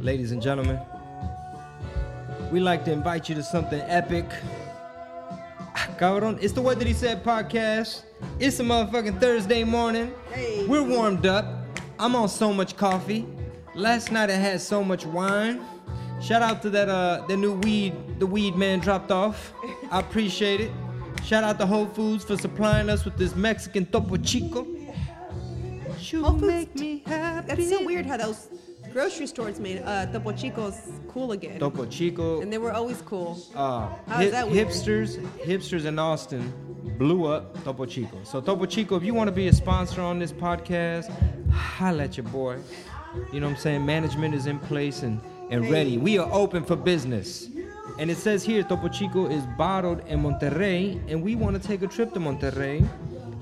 ladies and gentlemen. We like to invite you to something epic. Ah, Cabrón, it's the What Did He Said podcast. It's a motherfucking Thursday morning. Hey. We're warmed up. I'm on so much coffee. Last night I had so much wine. Shout out to that uh the new weed the weed man dropped off. I appreciate it. Shout out to Whole Foods for supplying us with this Mexican topo chico. You Whole Foods- make me happy. That's so weird how those grocery stores made uh, Topo Chicos cool again. Topo Chico. And they were always cool. Uh, How is that weird? hipsters, hipsters in Austin blew up Topo Chico. So Topo Chico, if you want to be a sponsor on this podcast, holla at your boy. You know what I'm saying? Management is in place and, and Hey. ready. We are open for business. And it says here Topo Chico is bottled in Monterrey, and we want to take a trip to Monterrey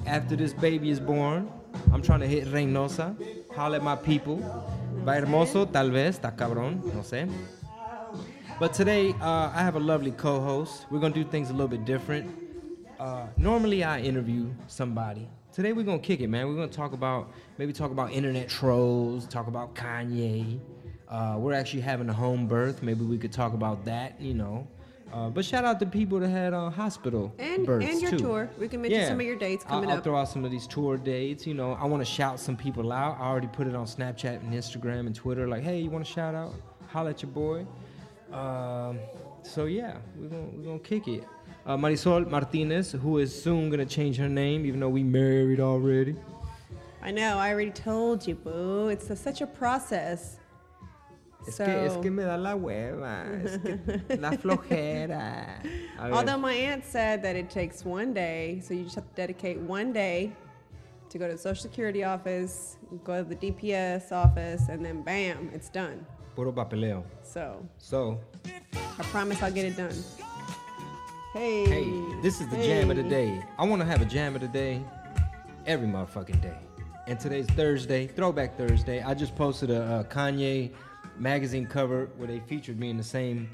after this baby is born. I'm trying to hit Reynosa. Holla at my people. Va hermoso, tal vez, está cabrón, no sé. But today, uh, I have a lovely co host. We're going to do things a little bit different. Uh, normally, I interview somebody. Today, we're going to kick it, man. We're going to talk about, maybe talk about internet trolls, talk about Kanye. Uh, we're actually having a home birth. Maybe we could talk about that, you know. Uh, but shout out to people that had uh, hospital And, births and your too. tour. We can mention Yeah. some of your dates I'll- I'll, up. throw out some of these tour dates. You know, I want to shout some people out. I already put it on Snapchat and Instagram and Twitter. Like, hey, you want to shout out? Holla at your boy. Um, so yeah, we're gonna we're gonna kick it. Uh, Marisol Martinez, who is soon gonna change her name, even though we married already. I know, I already told you, boo. It's a, such a process. Es so, que es que me da la hueva, es que la flojera. Although my aunt said that it takes one day, so you just have to dedicate one day to go to the Social Security office, go to the DPS office, and then bam, it's done. puro papeleo. So So I promise I'll get it done. Hey. Hey, this is the jam of the day. I want to have a jam of the day every motherfucking day. And today's Thursday, Throwback Thursday. I just posted a, uh Kanye magazine cover where they featured me in the same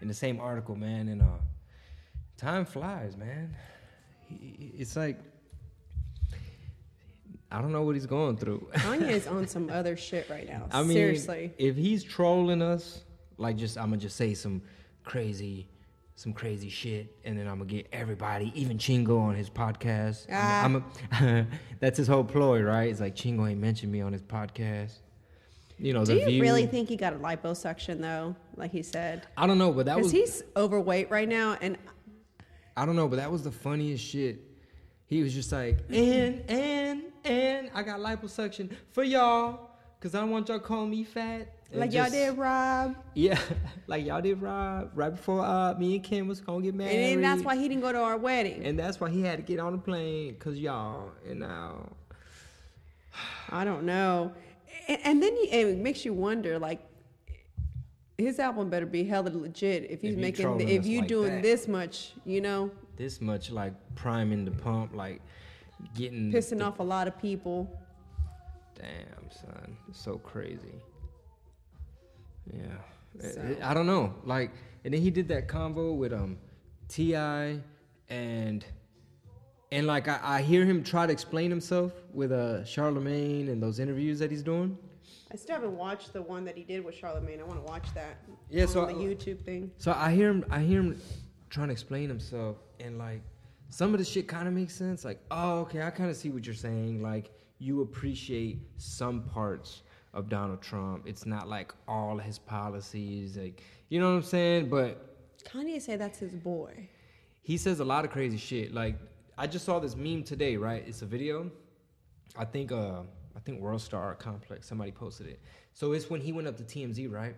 in the same article, man. And uh, time flies, man. It's like I don't know what he's going through. Kanye is on some other shit right now. I mean, Seriously. if he's trolling us, like just I'm gonna just say some crazy, some crazy shit, and then I'm gonna get everybody, even Chingo, on his podcast. Ah. I'm, I'm a, that's his whole ploy, right? It's like Chingo ain't mentioned me on his podcast. You know, Do the you view. really think he got a liposuction though, like he said? I don't know, but that was he's overweight right now, and I don't know, but that was the funniest shit. He was just like, and and and I got liposuction for y'all, cause I don't want y'all calling me fat. And like y'all did, Rob. Yeah, like y'all did Rob right before uh, me and Kim was gonna get married. And that's why he didn't go to our wedding. And that's why he had to get on the plane, cause y'all. And now, I don't know. And, and then he, it makes you wonder, like, his album better be hella legit if he's If making, if you like doing that. this much, you know, this much like priming the pump, like getting pissing the- off a lot of people. Damn, son, it's so crazy. Yeah, I- So- I, don't know. Like, and then he did that convo with um, T.I., and and like I, I hear him try to explain himself with uh Charlemagne and those interviews that he's doing. I still haven't watched the one that he did with Charlemagne. I want to watch that. Yeah, on so the I- YouTube thing. So I hear him. I hear him trying to explain himself, and like some of the shit kind of makes sense. Like, oh, okay, I kind of see what you're saying. Like, you appreciate some parts of Donald Trump. It's not like all his policies. Like, you know what I'm saying? But Kanye say that's his boy. he says a lot of crazy shit. Like, I just saw this meme today. Right? It's a video. I think. Uh, I think World Star Complex. Somebody posted it. So it's when he went up to TMZ, right?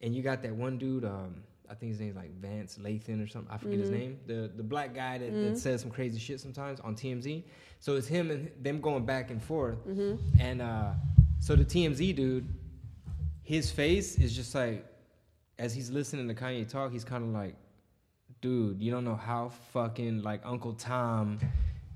And you got that one dude. Um, I think his name's like Vance Lathan or something. I forget his name. The the black guy that, that says some crazy shit sometimes on TMZ. So it's him and them going back and forth. And uh, so the TMZ dude, his face is just like, as he's listening to Kanye talk, he's kind of like, dude, you don't know how fucking like Uncle Tom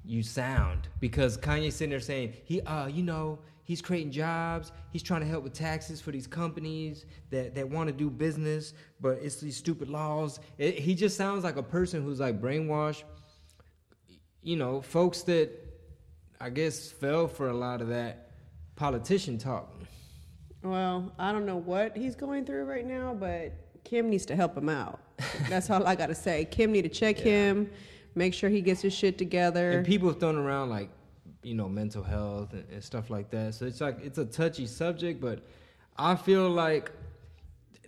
you sound because Kanye's sitting there saying he, uh, you know, he's creating jobs. He's trying to help with taxes for these companies that that want to do business, but it's these stupid laws. It, he just sounds like a person who's like brainwashed. You know, folks that I guess fell for a lot of that politician talk. Well, I don't know what he's going through right now, but Kim needs to help him out. That's all I got to say. Kim need to check Yeah. him, make sure he gets his shit together. And people have thrown around like, you know, mental health and, and stuff like that. So it's like it's a touchy subject, but I feel like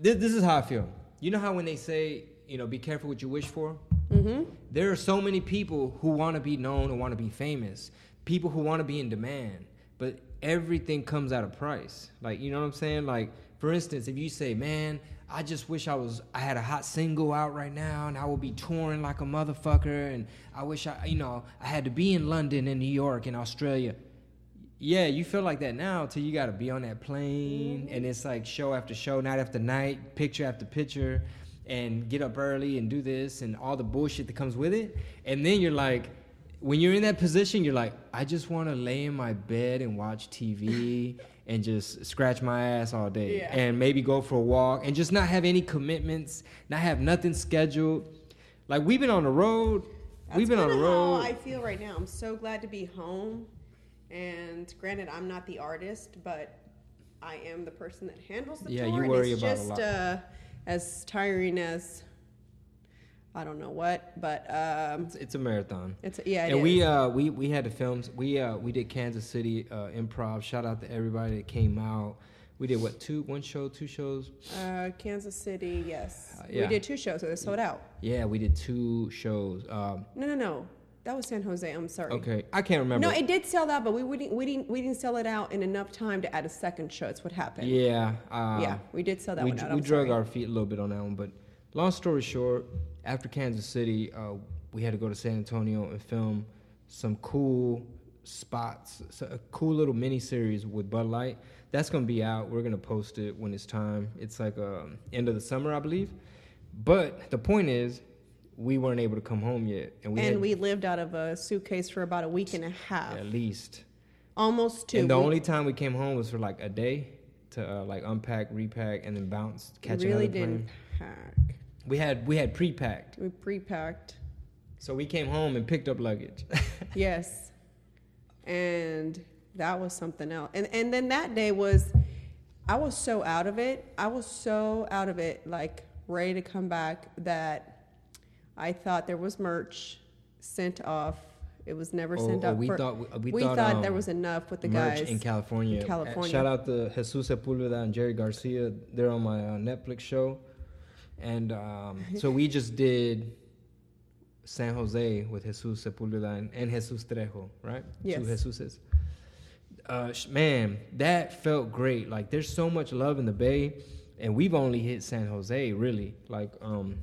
this, this is how I feel. You know how when they say, you know, be careful what you wish for? mm-hmm. There are so many people who want to be known and want to be famous, people who want to be in demand, but everything comes at a price. Like, you know what I'm saying? Like, for instance, if you say, "Man, I just wish I was I had a hot single out right now and I would be touring like a motherfucker and I wish I, you know, I had to be in London and New York and Australia." Yeah, you feel like that now till you got to be on that plane and it's like show after show, night after night, picture after picture and get up early and do this and all the bullshit that comes with it. And then you're like, when you're in that position, you're like, I just want to lay in my bed and watch TV and just scratch my ass all day Yeah. and maybe go for a walk and just not have any commitments, not have nothing scheduled. Like we've been on the road. we've been on the road. How I feel right now. I'm so glad to be home. And granted, I'm not the artist, but I am the person that handles the Yeah, tour. you and worry it's about a just lot. Uh, as tiring as I don't know what, but um, it's, it's a marathon. it's yeah. it and we uh we we had the films. We uh we did Kansas City uh, improv. Shout out to everybody that came out. We did what two one show two shows. uh, Kansas City, yes. Uh, We did two shows, so they sold out. Yeah, we did two shows. Um, No, no, no. That was San Jose. I'm sorry. okay, I can't remember. No, it did sell out, but we, we didn't we didn't we didn't sell it out in enough time to add a second show. That's what happened. yeah, uh, yeah, we did sell that we, one out. we I'm drug sorry. our feet a little bit on that one. But long story short, after Kansas City, uh, we had to go to San Antonio and film some cool spots, so a cool little mini series with Bud Light. That's gonna be out. We're gonna post it when it's time. It's like um, end of the summer, I believe. But the point is, we weren't able to come home yet, and we and had we lived out of a suitcase for about a week and a half, at least. almost two. And the We only time we came home was for like a day to uh, like unpack, repack, and then bounce, catch really another didn't plane. pack. We had we had pre-packed, We pre-packed. so we came home and picked up luggage. Yes, and that was something else. And and then that day was, I was so out of it. I was so out of it, like ready to come back that I thought there was merch sent off. It was never Oh, sent oh, out. we for- thought we, we thought, thought um, there was enough with the guys in California. in California. Shout out to Jesus Sepulveda and Jerry Garcia. They're on my uh, Netflix show, and um, so we just did San Jose with Jesus Sepulveda and, and Jesus Trejo, right? Yes. Two Jesuses. Uh, man, that felt great. Like, there's so much love in the Bay, and we've only hit San Jose, really. Like, um,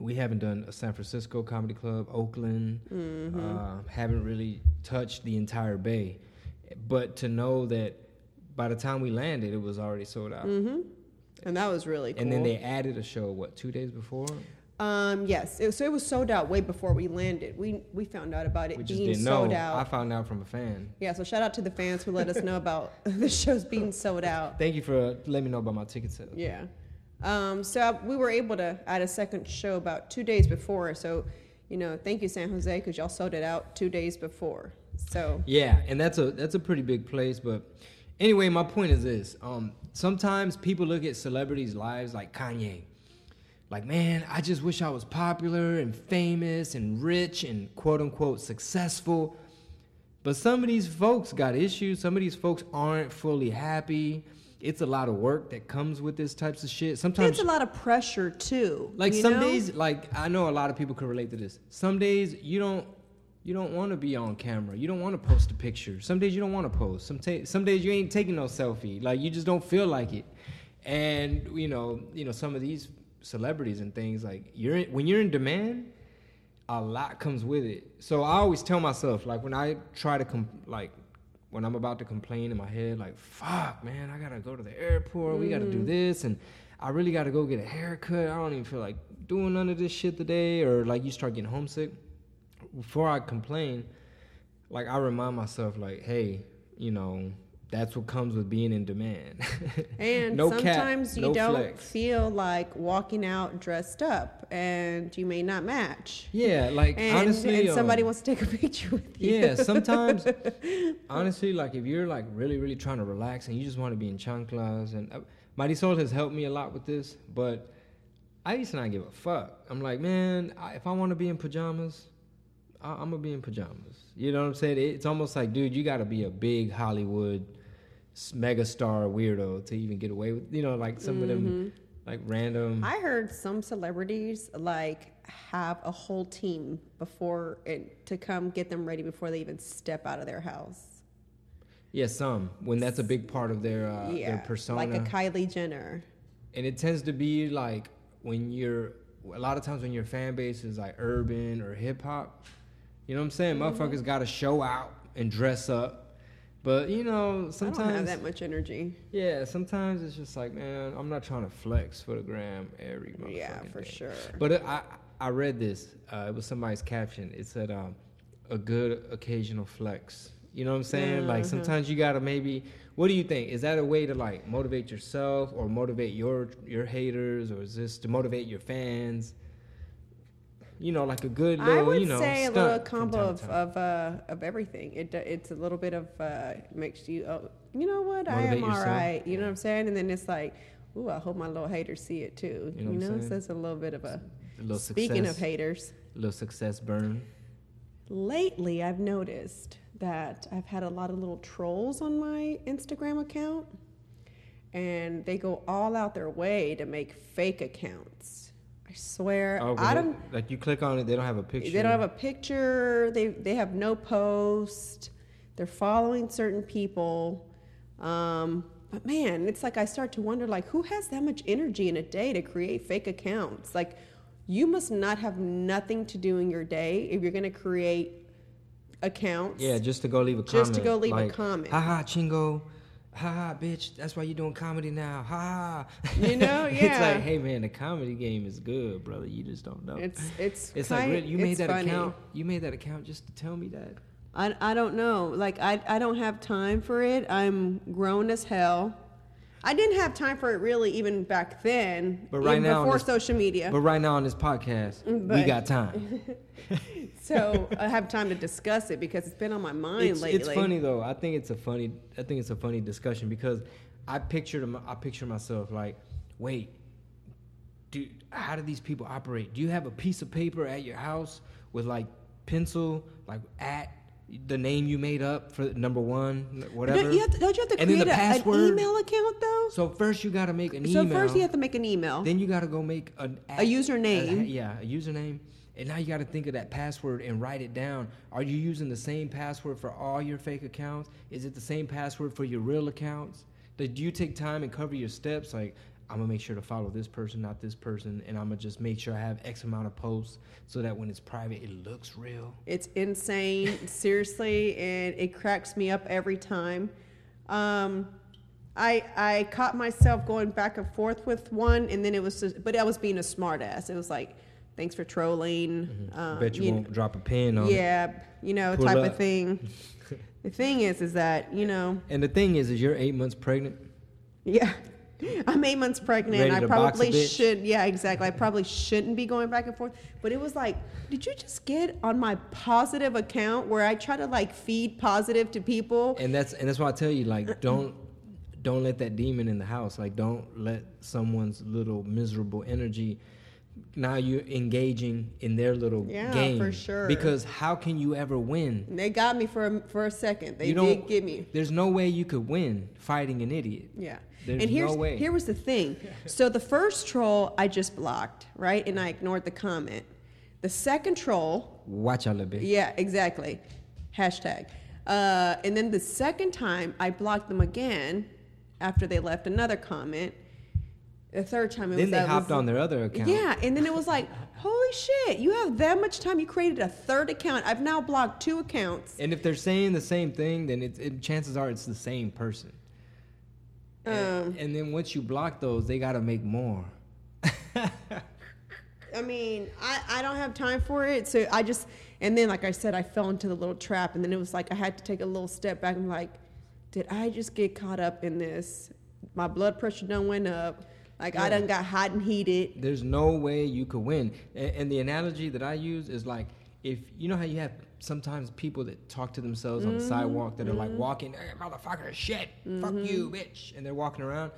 we haven't done a San Francisco Comedy Club, Oakland. Mm-hmm. Uh, haven't really touched the entire Bay, but to know that by the time we landed, it was already sold out. Mm-hmm. And that was really cool. And then they added a show. What two days before? Um, yes. It, so it was sold out way before we landed. We we found out about it We just being didn't sold know. out. I found out from a fan. yeah. So shout out to the fans who let us know about the shows being sold out. Thank you for letting me know about my ticket sales. Yeah. Um, so we were able to add a second show about two days before. So, you know, thank you San Jose because y'all sold it out two days before. So Yeah, and that's a that's a pretty big place. But anyway, my point is this: um, sometimes people look at celebrities' lives like Kanye. Like, man, I just wish I was popular and famous and rich and quote unquote successful. But some of these folks got issues. Some of these folks aren't fully happy. It's a lot of work that comes with this types of shit. Sometimes it's a lot of pressure too. like some know? days like i know a lot of people can relate to this some days you don't you don't want to be on camera. You don't want to post a picture. Some days you don't want to post. Some ta- some days you ain't taking no selfie. Like you just don't feel like it. And you know you know some of these celebrities and things like you're in, when you're in demand a lot comes with it. So i always tell myself like when i try to com- like when i'm about to complain in my head like fuck man i gotta go to the airport. We gotta do mm-hmm. this. And i really gotta go get a haircut. I don't even feel like doing none of this shit today. Or like you start getting homesick before i complain like i remind myself like hey you know that's what comes with being in demand. And no cap, sometimes you no don't flex. feel like walking out dressed up, and you may not match. Yeah, like And, honestly, and somebody um, wants to take a picture with you. Yeah, sometimes, honestly, like if you're like really, really trying to relax and you just want to be in chanclas, and uh, Marisol has helped me a lot with this, but I used to not give a fuck. I'm like, man, I, if I want to be in pajamas, I, I'm gonna be in pajamas. You know what I'm saying? It's almost like, dude, you got to be a big Hollywood megastar weirdo to even get away with, you know, like some of them, like random. Mm-hmm. I heard some celebrities like have a whole team before it to come get them ready before they even step out of their house. yeah, some when that's a big part of their uh, yeah, their persona. like a Kylie Jenner. and it tends to be like when you're a lot of times when your fan base is like urban or hip hop, you know what I'm saying? Mm-hmm. Motherfuckers got to show out and dress up, but you know I don't have sometimes that much energy. yeah, sometimes it's just like man, I'm not trying to flex for the gram every motherfucking Yeah, for day. sure. But it, I I read this. Uh, it was somebody's caption. It said um, a good occasional flex. You know what I'm saying? Like Mhm. sometimes you gotta maybe. What do you think? Is that a way to like motivate yourself or motivate your your haters, or is this to motivate your fans? You know, like a good little, I would you know, say a little combo of of, uh, of everything. It it's a little bit of uh, makes you oh you know what I am all yourself. right. You know what I'm saying? And then it's like, ooh, I hope my little haters see it too. You know You know, so it's a little bit of a. a little Speaking success, of haters, a little success burn. lately I've noticed that I've had a lot of little trolls on my Instagram account, and they go all out their way to make fake accounts. I swear, Oh, I don't. like you click on it, they don't have a picture. They don't have a picture. They they have no post. They're following certain people. Um, but man, it's like I start to wonder like who has that much energy in a day to create fake accounts? Like you must not have nothing to do in your day if you're going to create accounts. Yeah, just to go leave a comment. Just to go leave a comment. Haha, chingo. Haha, bitch. That's why you're doing comedy now. Ha. You know, yeah. it's like, hey man, the comedy game is good, brother. You just don't know. It's it's It's kind, like you made that funny. account. You made that account just to tell me that. I, I don't know. Like I I don't have time for it. I'm grown as hell. I didn't have time for it really even back then. But right even now before this- social media. But right now on this podcast, we mm, got time. so I have time to discuss it because it's been on my mind It's, lately. it's funny though. I think it's a funny. I think it's a funny discussion because I pictured. I picture myself like, wait, do how do these people operate? Do you have a piece of paper at your house with like pencil, like at the name you made up for number one, whatever? Don't you, have to, you have to And then create the a, an email account though? So first you got to make an email. So first you have to make an email. Then you got to go make an A username. a- yeah, a username. And now you got to think of that password and write it down. Are you using the same password for all your fake accounts? Is it the same password for your real accounts? Do you take time and cover your steps? Like, I'm gonna make sure to follow this person, not this person, and I'm gonna just make sure I have X amount of posts so that when it's private, it looks real. It's insane, seriously, and it cracks me up every time. Um, I I caught myself going back and forth with one, and then it was, just, but I was being a smartass. It was like, thanks for trolling. Um, Bet you, you won't drop a pin on it. yeah, you know, Pull type up. of thing. the thing is, is that you know, And the thing is, is you're eight months pregnant. yeah. I'm eight months pregnant. Ready I to box a probably should. Yeah, exactly. I probably shouldn't be going back and forth. But it was like, did you just get on my positive account where I try to like feed positive to people? and that's and that's why I tell you like don't don't let that demon in the house like don't let someone's little miserable energy now you're engaging in their little Yeah, game for sure. because how can you ever win And they got me for a, for a second. They you did get me. there's no way you could win fighting an idiot Yeah. There's and here's no way. here was the thing. So the first troll I just blocked, right? And I ignored the comment. The second troll, watch out a little bit yeah, exactly. Hashtag. Uh, and then the second time I blocked them again after they left another comment. The third time it was. then was they hopped was, on their other account Yeah, and then it was like, holy shit, you have that much time. You created a third account. I've now blocked two accounts. and if they're saying the same thing then it's it, chances are it's the same person Um, and, and then once you block those they got to make more I mean, I, I don't have time for it. So I just, and then, like I said, I fell into the little trap. And then it was like I had to take a little step back and like, did I just get caught up in this? My blood pressure done went up. Like I Yeah. done got hot and heated. There's no way you could win. And, and the analogy that I use is like if you know how you have sometimes people that talk to themselves on the mm-hmm. sidewalk that are like mm-hmm. walking, hey, motherfucker, shit, fuck mm-hmm. you, bitch, and they're walking around.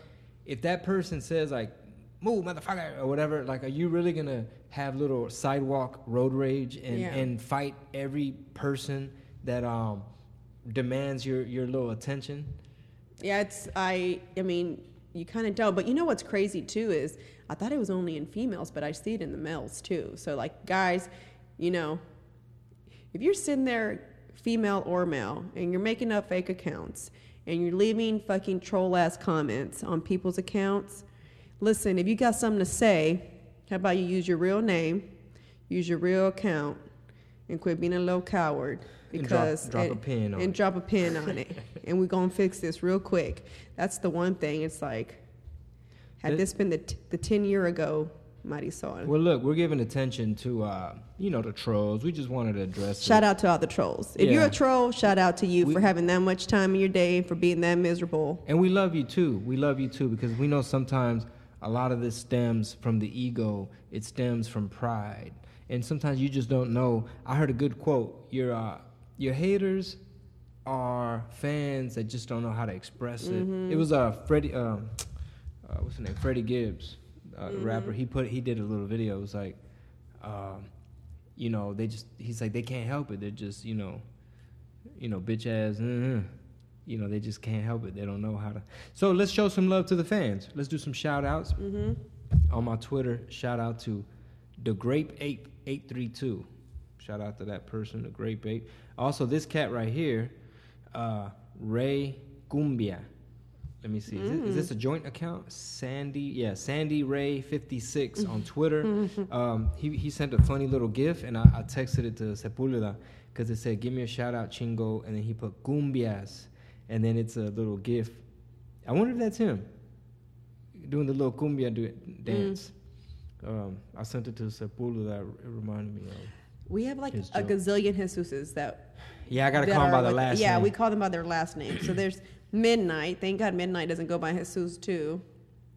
If that person says like, move, motherfucker, or whatever, like, are you really gonna have little sidewalk road rage and, Yeah. and fight every person that um demands your your little attention? Yeah, it's I. I mean, you kind of don't. But you know what's crazy too is I thought it was only in females, but I see it in the males too. So like guys, you know, if you're sitting there, female or male, and you're making up fake accounts and you're leaving fucking troll ass comments on people's accounts, listen. If you got something to say, how about you use your real name, use your real account, and quit being a little coward. And drop- Because drop a and- pin on and it. drop a pin on it, and we're gonna fix this real quick. That's the one thing. It's like, had It- this been the t- the ten year ago Marisol. Well, look, we're giving attention to uh, you know the trolls. We just wanted to address. it. Shout out to all the trolls. If you're a troll, shout out to you We- for having that much time in your day, for being that miserable. And we love you too. We love you too because we know sometimes a lot of this stems from the ego. It stems from pride, and sometimes you just don't know. I heard a good quote. Your uh, your haters are fans that just don't know how to express it. It was uh, Freddie. Um, uh, what's his name? Freddie Gibbs, uh, the rapper. He put he did a little video. It was like, um, you know, they just he's like they can't help it. They're just you know, you know, bitch ass. uh You know, they just can't help it. They don't know how to. So let's show some love to the fans. Let's do some shout outs. Mm-hmm. On my Twitter, shout out to the Grape Ape 832. Shout out to that person, the great Ape. Also, this cat right here, uh, Ray Cumbia. Let me see. Is, it, is this a joint account? Sandy, yeah, Sandy Ray 56 on Twitter. um, he, he sent a funny little GIF, and I, I texted it to Sepulveda because it said, Give me a shout out, Chingo. And then he put Cumbias. And then it's a little GIF. I wonder if that's him doing the little cumbia do- dance. Um, I sent it to Sepulveda. It reminded me of. We have like His a joke. gazillion Jesuses that. Yeah, I gotta that call him by are the like- last Yeah, name. we call them by their last name. So there's Midnight. Thank God Midnight doesn't go by Jesus too.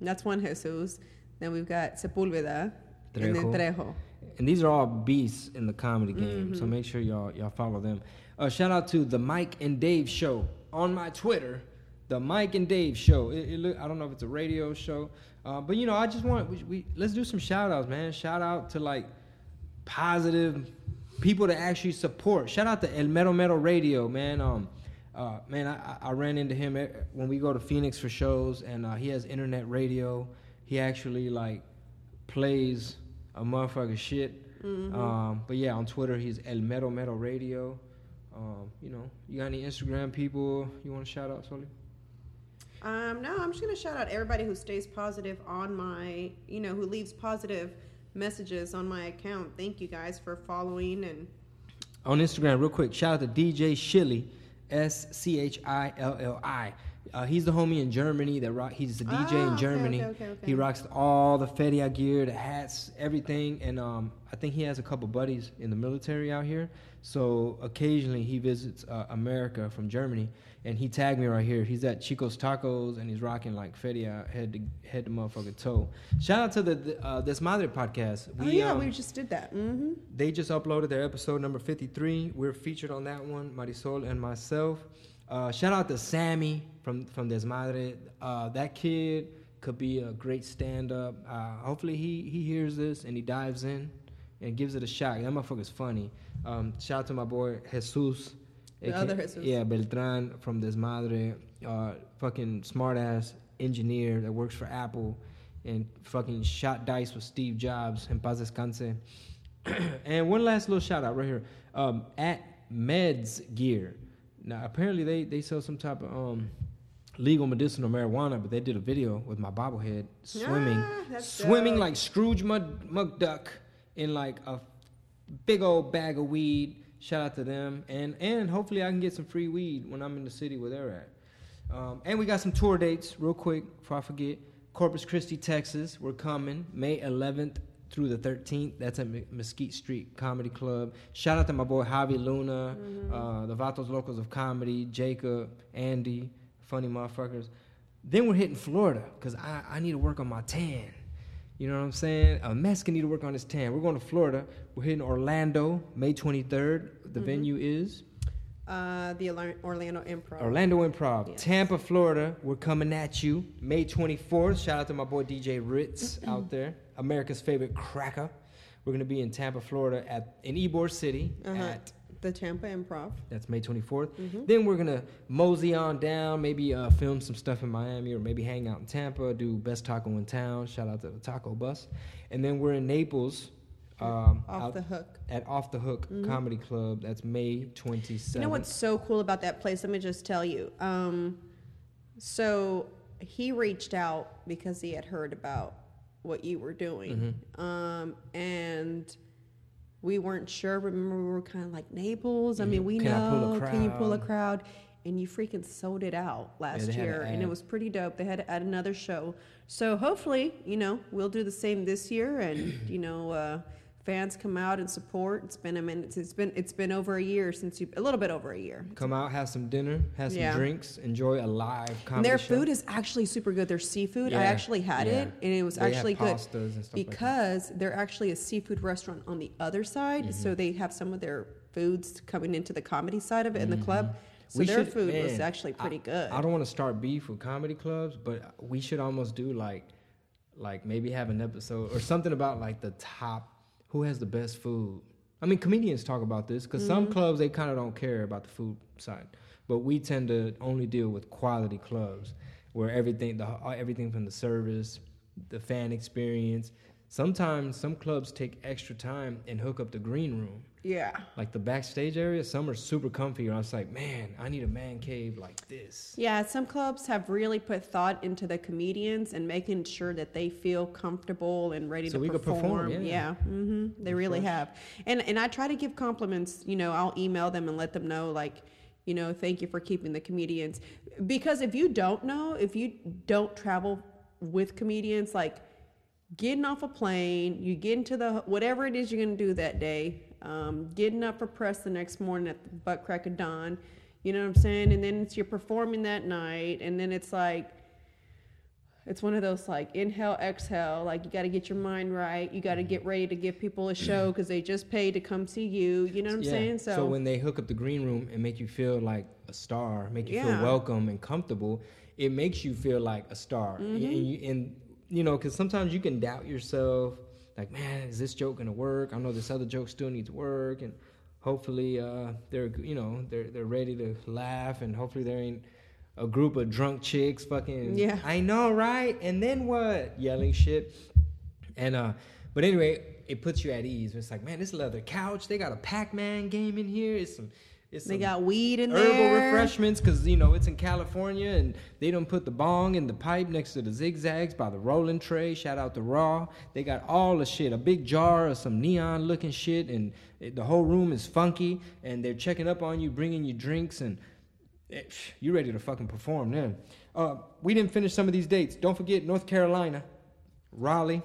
That's one Jesus. Then we've got Sepulveda. And then Trejo. Trejo. and these are all beasts in the comedy game. Mm-hmm. So make sure y'all y'all follow them. Uh, shout out to the Mike and Dave show on my Twitter. The Mike and Dave show. It, it look, I don't know if it's a radio show, uh, but you know I just want we, we let's do some shout outs, man. Shout out to like positive people that actually support. Shout out to El Mero Mero Radio, man. Um, uh, man, I, I ran into him when we go to Phoenix for shows, and uh, he has internet radio. He actually like plays a motherfucker shit. Um, but yeah, on Twitter he's El Mero Mero Radio. Um, you know, you got any Instagram people you want to shout out, Soli? Um, no, I'm just gonna shout out everybody who stays positive on my, you know, who leaves positive messages on my account. Thank you guys for following and on Instagram, real quick, shout out to DJ Shilly, S C H I L L I. Uh, he's the homie in Germany that rock. He's a DJ Ah, in Germany. okay, okay, okay. He rocks all the Fedia gear, the hats, everything. And um, I think he has a couple buddies in the military out here. So occasionally he visits uh, America from Germany, and he tagged me right here. He's at Chico's Tacos, and he's rocking like Fedia head to head to motherfucking toe. Shout out to the, the uh, Desmadre podcast. oh yeah, um, we just did that. Mm-hmm. they just uploaded their episode number 53. We're featured on that one, Marisol and myself. Uh, shout out to Sammy from, from Desmadre. Uh, that kid could be a great stand up. Uh, hopefully, he, he hears this and he dives in and gives it a shot. That motherfucker's funny. Um, shout out to my boy Jesus. The other Jesus. Yeah, Beltran from Desmadre. Uh, fucking smart ass engineer that works for Apple and fucking shot dice with Steve Jobs and paz descanse. and one last little shout out right here um, at Meds Gear. Now apparently they they sell some type of um, legal medicinal marijuana, but they did a video with my bobblehead swimming, Ah, swimming dope. like Scrooge Mud, McDuck in like a big old bag of weed. Shout out to them, and and hopefully I can get some free weed when I'm in the city where they're at. Um, and we got some tour dates, real quick, before I forget. Corpus Christi, Texas, we're coming May 11th through the 13th. That's at Mesquite Street Comedy Club. Shout out to my boy Javi Luna, uh, the Vatos Locals of Comedy, Jacob, Andy. funny motherfuckers. Then we're hitting Florida because I, I need to work on my tan. You know what I'm saying? A Mexican need to work on his tan. We're going to Florida. We're hitting Orlando May 23rd. The Mhm. venue is Uh, the Orla- Orlando Improv. Orlando Improv. Yes. Tampa, Florida. We're coming at you May 24th. Shout out to my boy DJ Ritz out there, America's favorite cracker. We're gonna be in Tampa, Florida, at in Ybor City Uh-huh. at the Tampa Improv. that's May 24th. Mhm. Then we're gonna mosey on down, maybe uh, film some stuff in Miami, or maybe hang out in Tampa, do best taco in town. Shout out to the taco bus, and then we're in Naples, um, Off the hook. at Off the Hook Mhm. Comedy Club. That's May 27th. You know what's so cool about that place? Let me just tell you. Um, so he reached out because he had heard about what you were doing, Mm-hmm. um, and we weren't sure. Remember, we were kind of like Naples. I mean, we. Can I pull a know. Can you pull a crowd? And you freaking sold it out last to year, and it was pretty dope. They had to add another show, so hopefully, you know, we'll do the same this year, and you know, uh, fans come out and support. It's been a minute. It's been it's been over a year since you, a little bit over a year. Come out, have some dinner, have some Yeah. drinks, enjoy a live comedy And their show. food is actually super good. Their seafood, I actually had yeah. it, and it was They actually good pastas and stuff like because they're actually a seafood restaurant on the other side. Mm-hmm. So they have some of their foods coming into the comedy side of it in the club. So Mm-hmm. We their should- food was actually pretty good. I don't want to start beef with comedy clubs, but we should almost do like, like maybe have an episode or something about like the top, who has the best food. I mean, comedians talk about this because Mm-hmm. some clubs they kind of don't care about the food side, but we tend to only deal with quality clubs where everything, the everything from the service, the fan experience. Sometimes some clubs take extra time and hook up the green room. Yeah. Like the backstage area, some are super comfy. And I was like, man, I need a man cave like this. Yeah, some clubs have really put thought into the comedians and making sure that they feel comfortable and ready So to we perform. perform, yeah. hmm they really have. And and I try to give compliments. You know, I'll email them and let them know like, you know, thank you for keeping the comedians. Because if you don't know, if you don't travel with comedians, like getting off a plane, you get into the whatever it is you're gonna do that day, um, getting up for press the next morning at the butt crack of dawn, you know what I'm saying? And then it's you're performing that night, and then it's like it's one of those like inhale, exhale. Like you got to get your mind right. You got to get ready to give people a show because they just paid to come see you. You know what I'm Yeah. saying? So, when they hook up the green room and make you feel like a star, make you Yeah. feel welcome and comfortable, it makes you feel like a star. Mm-hmm. And, you, and you know, because sometimes you can doubt yourself. Like, man, is this joke gonna work? I know this other joke still needs work, and hopefully, uh, they're you know they're they're ready to laugh, and hopefully there ain't a group of drunk chicks fucking. Yeah. I know, right? And then what? Yelling shit. And uh, but anyway, it puts you at ease. It's like, man, this leather couch. They got a Pac-Man game in here. It's some. It's they got weed in herbal there. Herbal refreshments because you know it's in California and they don't put the bong in the pipe next to the zigzags by the rolling tray. Shout out to Raw. They got all the shit, a big jar of some neon looking shit, and it, the whole room is funky. And they're checking up on you, bringing you drinks, and eh, you ready to fucking perform then. Uh, we didn't finish some of these dates. Don't forget North Carolina, Raleigh.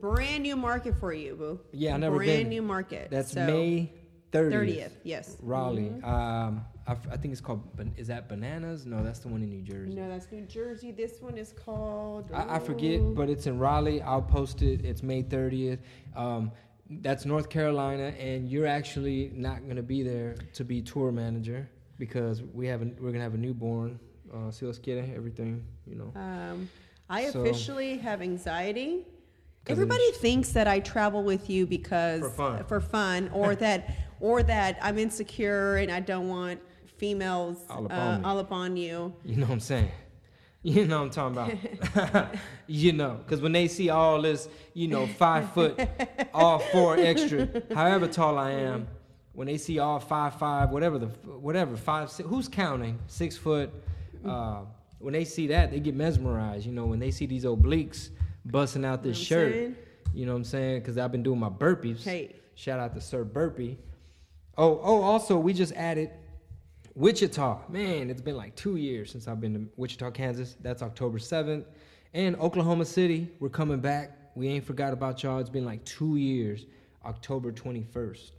Brand new market for you, boo. Yeah, I never Brand been. new market. That's So, May 30th. 30th. Yes. Raleigh. Um, I, f- I think it's called. Is that Bananas? No, that's the one in New Jersey. No, that's New Jersey. This one is called. I, I forget, but it's in Raleigh. I'll post it. It's May 30th. Um, that's North Carolina, and you're actually not going to be there to be tour manager because we have a, we're going to have a newborn. Uh, si Dios quiere, everything, you know. Um, I So- officially have anxiety. Everybody thinks that I travel with you because For fun. for fun, or that, or that I'm insecure and I don't want females All up uh, on all up on you. You know what I'm saying? You know what I'm talking about. you know, because when they see all this, you know, five foot, all four extra, however tall I am, when they see all five five, whatever the whatever five six, who's counting six foot? Uh, when they see that, they get mesmerized. You know, when they see these obliques busting out this You know shirt. saying? You know what I'm saying? Because I've been doing my burpees. Hey. Shout out to Sir Burpee. Oh, oh, also we just added Wichita. Man, it's been like two years since I've been to Wichita, Kansas. That's October 7th. And Oklahoma City, we're coming back. We ain't forgot about y'all. It's been like two years, October 21st.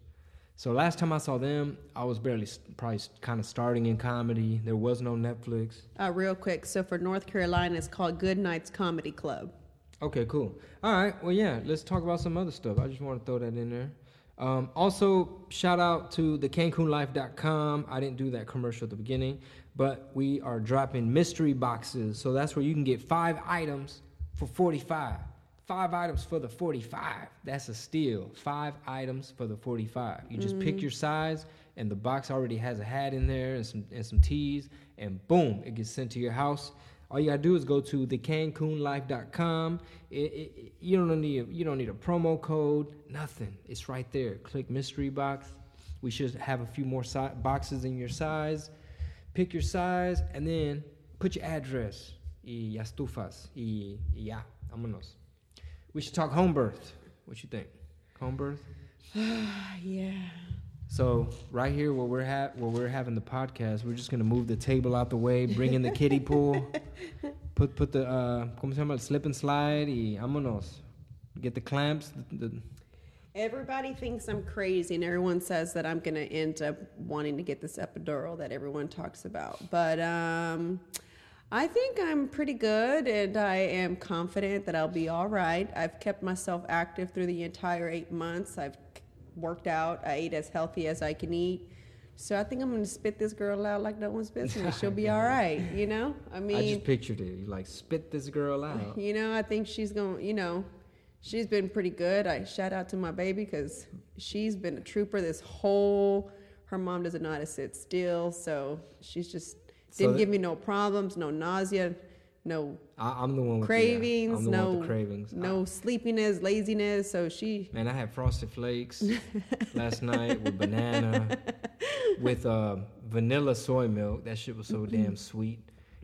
So last time I saw them, I was barely probably kind of starting in comedy. There was no Netflix. Uh, real quick. So for North Carolina, it's called Good Nights Comedy Club. Okay, cool. All right. Well, yeah, let's talk about some other stuff. I just want to throw that in there. Um, also, shout out to the CancunLife.com. I didn't do that commercial at the beginning, but we are dropping mystery boxes. So that's where you can get five items for 45. Five items for the 45. That's a steal. Five items for the 45. You just pick your size, and the box already has a hat in there and some and some teas, and boom, it gets sent to your house. All you gotta do is go to thecancunlife.com. It, it, you don't need a, you don't need a promo code, nothing. It's right there. Click mystery box. We should have a few more si- boxes in your size. Pick your size and then put your address. Y ya estufas. Y, ya, vámonos. We should talk home birth. What you think? Home birth. yeah. So right here, where we're ha- where we're having the podcast, we're just gonna move the table out the way, bring in the kiddie pool, put put the uh, ¿cómo se llama? El slip and slide, y vámonos. Get the clamps. The, the, Everybody thinks I'm crazy, and everyone says that I'm going to end up wanting to get this epidural that everyone talks about. But um, I think I'm pretty good, and I am confident that I'll be all right. I've kept myself active through the entire eight months. I've worked out. I ate as healthy as I can eat. So I think I'm going to spit this girl out like no one's business. She'll be all right, you know? I mean, I just pictured it. You like spit this girl out. you know, I think she's going, to you know, she's been pretty good. I shout out to my baby because she's been a trooper this whole. Her mom doesn't know how to sit still, so she's just didn't that- give me no problems, no nausea, no I, I'm the one with cravings, the, I'm the no one with the cravings. no sleepiness, laziness. So she, man, I had frosted flakes last night with banana, with uh, vanilla soy milk. That shit was so damn sweet.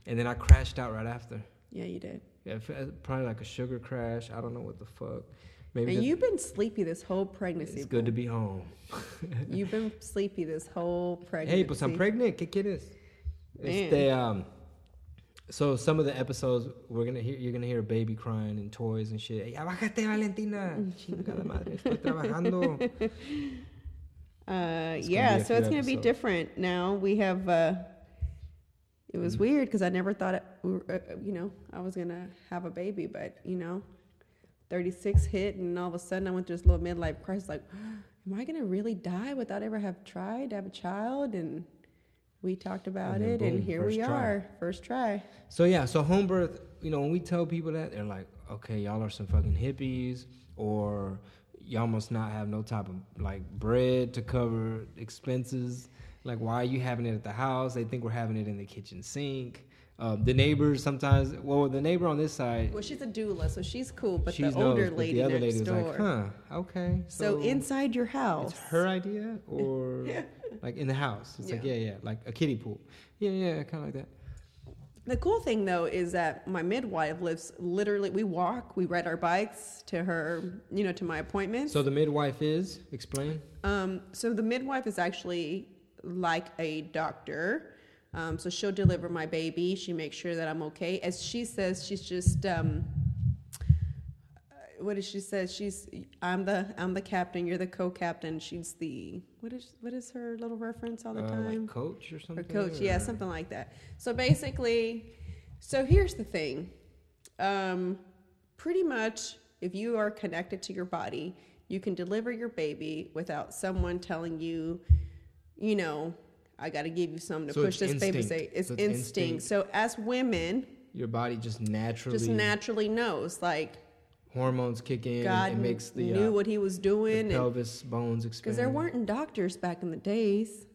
And then I crashed out right after. yeah, you did. Yeah, uh, probably like a sugar crash. I don't know what the fuck. Maybe And you've been sleepy this whole pregnancy. it's good to be home. You've been sleepy this whole pregnancy. Hey, pues I'm pregnant. ¿Qué quieres? Man. Este, um, so some of the episodes we're gonna hear, you're gonna hear a baby crying and toys and shit. Ya bájate, Valentina. Chingada madre, estoy trabajando. Uh, It's yeah, so it's gonna be different now. We have. Uh, it was Mhm. weird because I never thought, it, uh, you know, I was gonna have a baby, but you know, 36 hit, and all of a sudden I went through this little midlife crisis. Like, am I gonna really die without ever have tried to have a child? And we talked about it, and here we try. are, first try. So yeah, so home birth, you know, when we tell people that, they're like, okay, y'all are some fucking hippies, or y'all must not have no type of like bread to cover expenses. Like, why are you having it at the house? They think we're having it in the kitchen sink. Um, the neighbors sometimes, well, the neighbor on this side, Well, she's a doula, so she's cool, but she's the older knows, lady the other next lady door. like, huh, okay. so, inside your house, it's her idea, or like in the house. It's like Yeah. yeah, yeah, like a kiddie pool. Yeah, yeah, kind of like that. The cool thing though is that my midwife lives literally. We walk, we ride our bikes to her, you know, to my appointment. So the midwife is explain. Um, so the midwife is actually like a doctor. Um, so she'll deliver my baby. She makes sure that I'm okay. As she says, she's just um, uh, what does she say? She's I'm the I'm the captain. You're the co-captain. She's the what is what is her little reference all the Uh, time? like coach or or something. coach yeah something like that so basically so here's the thing um, pretty much if you are connected to your body you can deliver your baby without someone telling you you know i got to give you something to So push this baby say it's, So it's instinct. instinct. so as women Your body just naturally just naturally knows like hormones kick in. god it makes the, knew uh, what he was the doing and pelvis bones expand. because there weren't doctors back in the days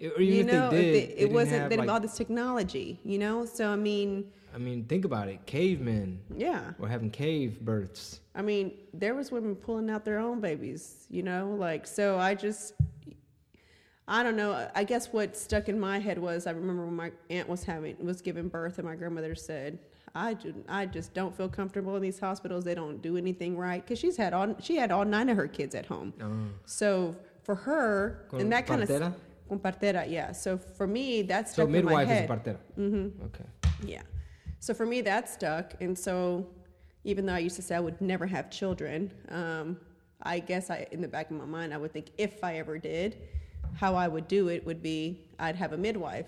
Or even you if know they did, if they it didn't wasn't have, have all this technology you know so i mean I mean, think about it. Cavemen yeah were having cave births. I mean, there was women pulling out their own babies, you know, like so I just I don't know. I guess what stuck in my head was I remember when my aunt was having was giving birth and my grandmother said, "I do, I just don't feel comfortable in these hospitals. They don't do anything right cuz she's had all she had all nine of her kids at home. Oh. So for her Con and that kind of con partera, yeah. So for me that So stuck in my midwife is head. partera. Mhm. Okay. Yeah. So for me, that stuck. And so even though I used to say I would never have children, um, I guess I, in the back of my mind, I would think if I ever did, how I would do it would be I'd have a midwife.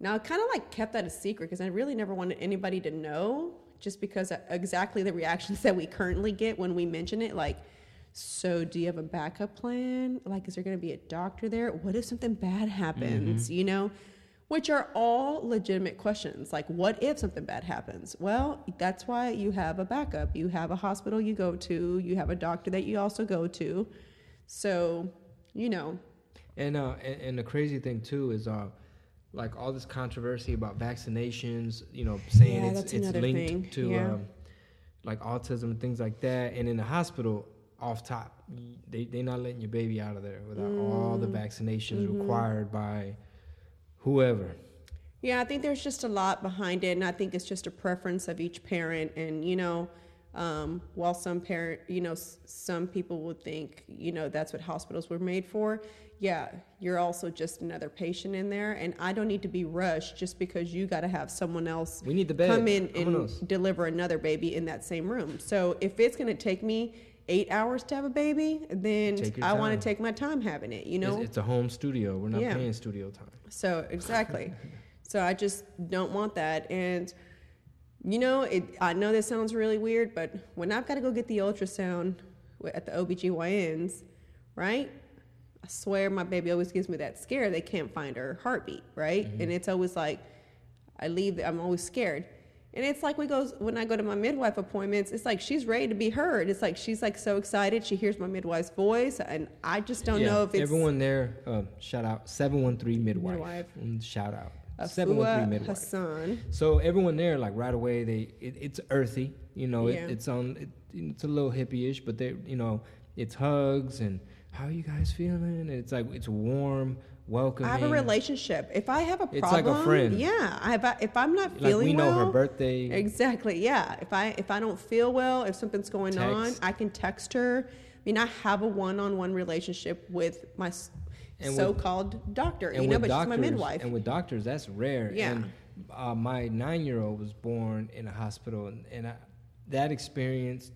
Now, I kind of like kept that a secret because I really never wanted anybody to know, just because exactly the reactions that we currently get when we mention it, like, so do you have a backup plan? Like, is there going to be a doctor there? What if something bad happens? Mm-hmm. You know, which are all legitimate questions. Like, what if something bad happens? Well, that's why you have a backup. You have a hospital you go to, you have a doctor that you also go to. So, you know. And uh, and, and the crazy thing too is uh, like all this controversy about vaccinations. You know, saying yeah, it's it's linked thing. to yeah. um, like autism and things like that. And in the hospital, off top, they they're not letting your baby out of there without mm. all the vaccinations mm-hmm. required by whoever. Yeah, I think there's just a lot behind it, and I think it's just a preference of each parent. And you know, um, while some parent, you know, s- some people would think, you know, that's what hospitals were made for. Yeah, you're also just another patient in there, and I don't need to be rushed just because you got to have someone else. We need the bed. come in and deliver another baby in that same room. So if it's going to take me eight hours to have a baby, then I want to take my time having it. You know, it's, it's a home studio. We're not yeah. paying studio time. So exactly. so I just don't want that. And you know, it, I know this sounds really weird, but when I've got to go get the ultrasound at the OBGYNs, right? I swear my baby always gives me that scare. They can't find her heartbeat, right? Mm-hmm. And it's always like, I leave, I'm always scared. And it's like we go when I go to my midwife appointments. It's like she's ready to be heard. It's like she's like so excited. She hears my midwife's voice, and I just don't yeah, know if it's everyone there. Uh, shout out seven one three midwife. midwife. Mm, shout out seven one three midwife. Hassan. So everyone there, like right away, they it, it's earthy. You know, yeah. it, it's on. It, it's a little hippie-ish, but they, you know, it's hugs and how are you guys feeling? And it's like it's warm welcoming. I have a relationship. If I have a problem, it's like a friend. Yeah, I have, if I'm not feeling like we know well, her birthday. Exactly. Yeah. If I if I don't feel well, if something's going text. on, I can text her. I mean, I have a one-on-one relationship with my and so-called with, doctor. You know, but doctors, she's my midwife. And with doctors, that's rare. Yeah. And, uh, my nine-year-old was born in a hospital, and, and I, that experience,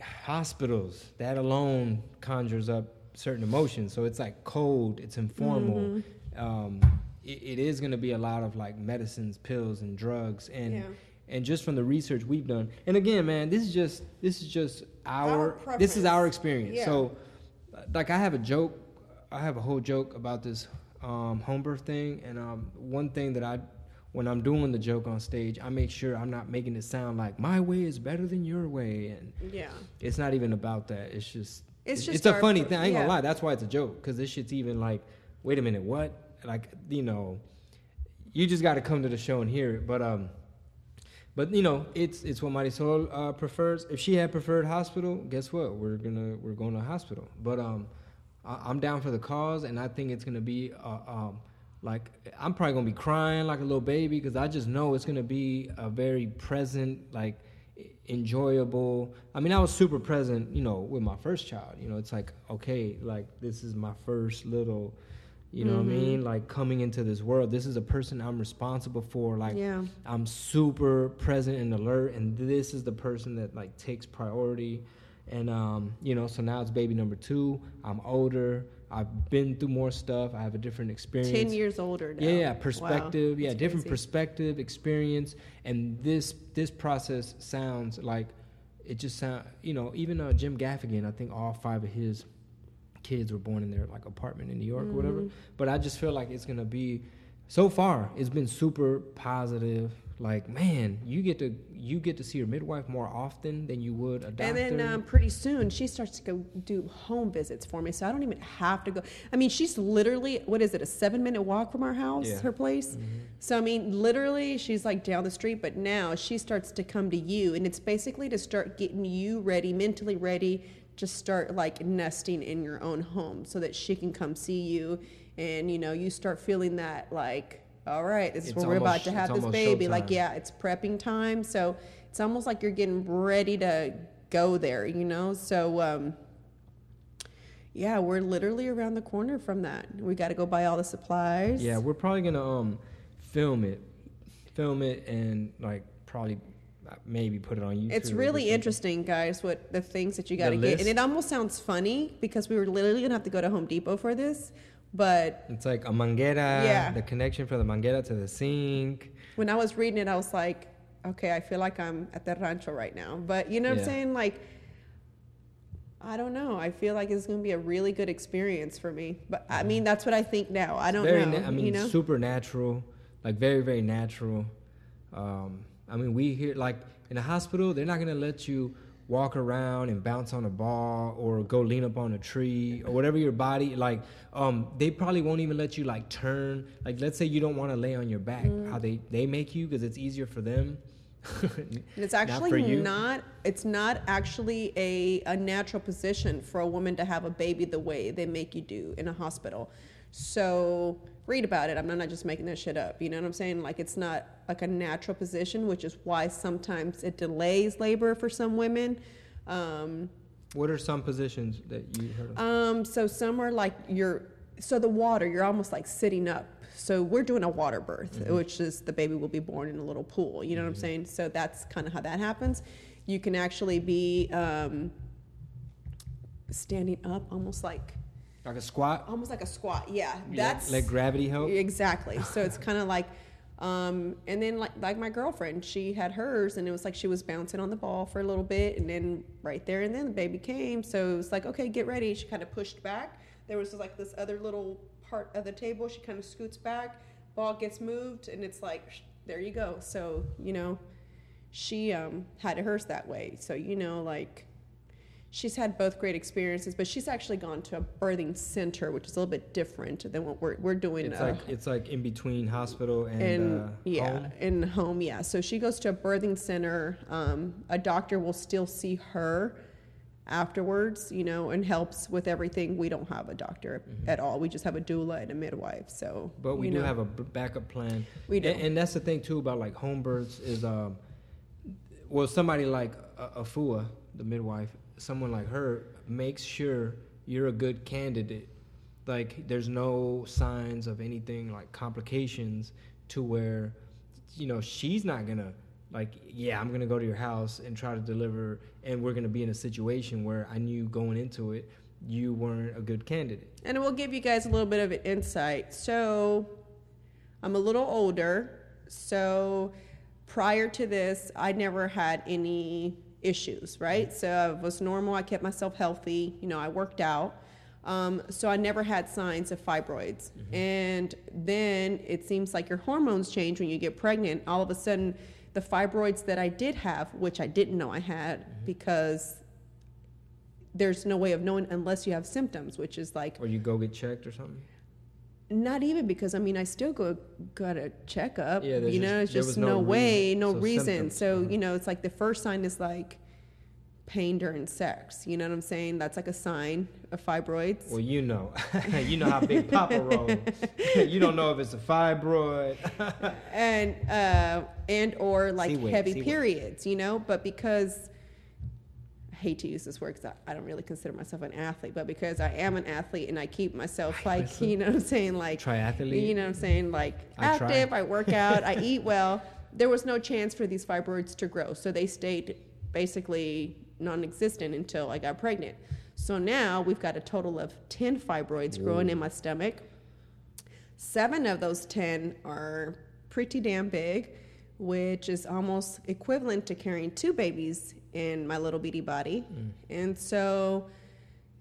hospitals, that alone conjures up certain emotions. So it's like cold, it's informal. Mm-hmm. Um, it, it is going to be a lot of like medicines, pills, and drugs, and yeah. and just from the research we've done. And again, man, this is just this is just our, our this is our experience. Yeah. So, like, I have a joke. I have a whole joke about this um, home birth thing, and um, one thing that I when I'm doing the joke on stage, I make sure I'm not making it sound like my way is better than your way, and yeah, it's not even about that. It's just it's just it's a funny thing. I ain't yeah. gonna lie. That's why it's a joke because this shit's even like, wait a minute, what? Like you know, you just got to come to the show and hear it. But um, but you know, it's it's what Marisol uh, prefers. If she had preferred hospital, guess what? We're gonna we're going to hospital. But um, I, am down for the cause, and I think it's gonna be uh, um. Like I'm probably gonna be crying like a little baby because I just know it's gonna be a very present, like enjoyable. I mean, I was super present, you know, with my first child. You know, it's like, okay, like this is my first little, you know mm-hmm. what I mean? Mm-hmm. Like coming into this world, this is a person I'm responsible for. Like, yeah. I'm super present and alert, and this is the person that like takes priority. And um, you know, so now it's baby number two. I'm older. I've been through more stuff. I have a different experience. Ten years older now. Yeah, yeah perspective. Wow. Yeah, That's different crazy. perspective, experience, and this this process sounds like it just sound. You know, even uh, Jim Gaffigan. I think all five of his kids were born in their like apartment in New York mm-hmm. or whatever. Mm-hmm. But I just feel like it's gonna be. So far, it's been super positive like man you get to you get to see your midwife more often than you would a doctor and then um, pretty soon she starts to go do home visits for me so i don't even have to go i mean she's literally what is it a seven minute walk from our house yeah. her place mm-hmm. so i mean literally she's like down the street but now she starts to come to you and it's basically to start getting you ready mentally ready to start like nesting in your own home so that she can come see you and you know you start feeling that like all right, this is it's where we're about to have this baby. Like, yeah, it's prepping time. So it's almost like you're getting ready to go there, you know? So, um, yeah, we're literally around the corner from that. We got to go buy all the supplies. Yeah, we're probably going to um, film it, film it and like probably maybe put it on YouTube. It's really interesting, guys. What the things that you got to get, and it almost sounds funny because we were literally gonna have to go to Home Depot for this. But It's like a manguera, Yeah. the connection from the manguera to the sink. when I was reading it, I was like, okay, I feel like I'm at the rancho right now. But you know what Yeah. I'm saying? Like, I don't know. I feel like it's gonna be a really good experience for me. But I mean, that's what I think now. I don't know. na- I mean, you know? supernatural, like very, very natural. Um, I mean, we hear like in a hospital, they're not gonna let you walk around and bounce on a ball or go lean up on a tree or whatever your body like. Um, they probably won't even let you like turn. Like, let's say you don't want to lay on your back, Mm. how they they make you because it's easier for them. It's Not actually you. not, it's not actually a, a natural position for a woman to have a baby the way they make you do in a hospital. So read about it. I'm not just making that shit up. You know what I'm saying? Like it's not like a natural position, which is why sometimes it delays labor for some women. Um, What are some positions that you heard of? um, so some are like you're so the water, you're almost like sitting up. So we're doing a water birth, which is the baby will be born in a little pool. You know what I'm saying? So that's kind of how that happens. You can actually be um, standing up, almost like Like a squat? almost like a squat. Yeah, that's let gravity help. Exactly. So it's kind of like, um, and then like like my girlfriend, she had hers, and it was like she was bouncing on the ball for a little bit, and then right there and then the baby came. So it was like, okay, get ready. She kind of pushed back. There was like this other little part of the table. She kind of scoots back. Ball gets moved, and it's like, sh- there you go. So you know, she um, had hers that way. So you know, like she's had both great experiences, but she's actually gone to a birthing center, which is a little bit different than what we're we're doing. It's uh, like it's like in between hospital and, and uh, yeah, home. in home, yeah. So she goes to a birthing center. Um, a doctor will still see her afterwards, you know, and helps with everything. We don't have a doctor at all. We just have a doula and a midwife. So, Mm-hmm. But we do know, have a backup plan. We do. And, and that's the thing too about like home births is um, well somebody like a, a FUA, the midwife, someone like her makes sure you're a good candidate. Like there's no signs of anything like complications to where, you know, she's not gonna like yeah I'm gonna go to your house and try to deliver, and we're gonna be in a situation where I knew going into it you weren't a good candidate. and we'll give you guys a little bit of an insight. So, I'm a little older. So, prior to this, I never had any issues, right? So, I was normal. I kept myself healthy. You know, I worked out. Um, so, I never had signs of fibroids. And then it seems like your hormones change when you get pregnant. All of a sudden, the fibroids that I did have, which I didn't know I had because there's no way of knowing unless you have symptoms, which is like Or you go get checked or something. Not even because I mean I still go got a checkup. Yeah, you know, just- it's just no, no way, reason. no So reason. symptoms. So Mhm. you know, it's like the first sign is like pain during sex. You know what I'm saying? That's like a sign of fibroids. Well, you know, you know how Big Papa rolls. you don't know if it's a fibroid. and uh, and or like See heavy periods, you know. But because hate to use this word because I, I don't really consider myself an athlete, but because I am an athlete and I keep myself like listen. you know what I'm saying like Triathlete. you know what I'm saying like I try. active. I work out. I eat well. There was no chance for these fibroids to grow, so they stayed basically non-existent until I got pregnant. So now we've got a total of ten fibroids growing in my stomach. Seven of those 10 are pretty damn big, which is almost equivalent to carrying two babies in my little bitty body. Mm. And so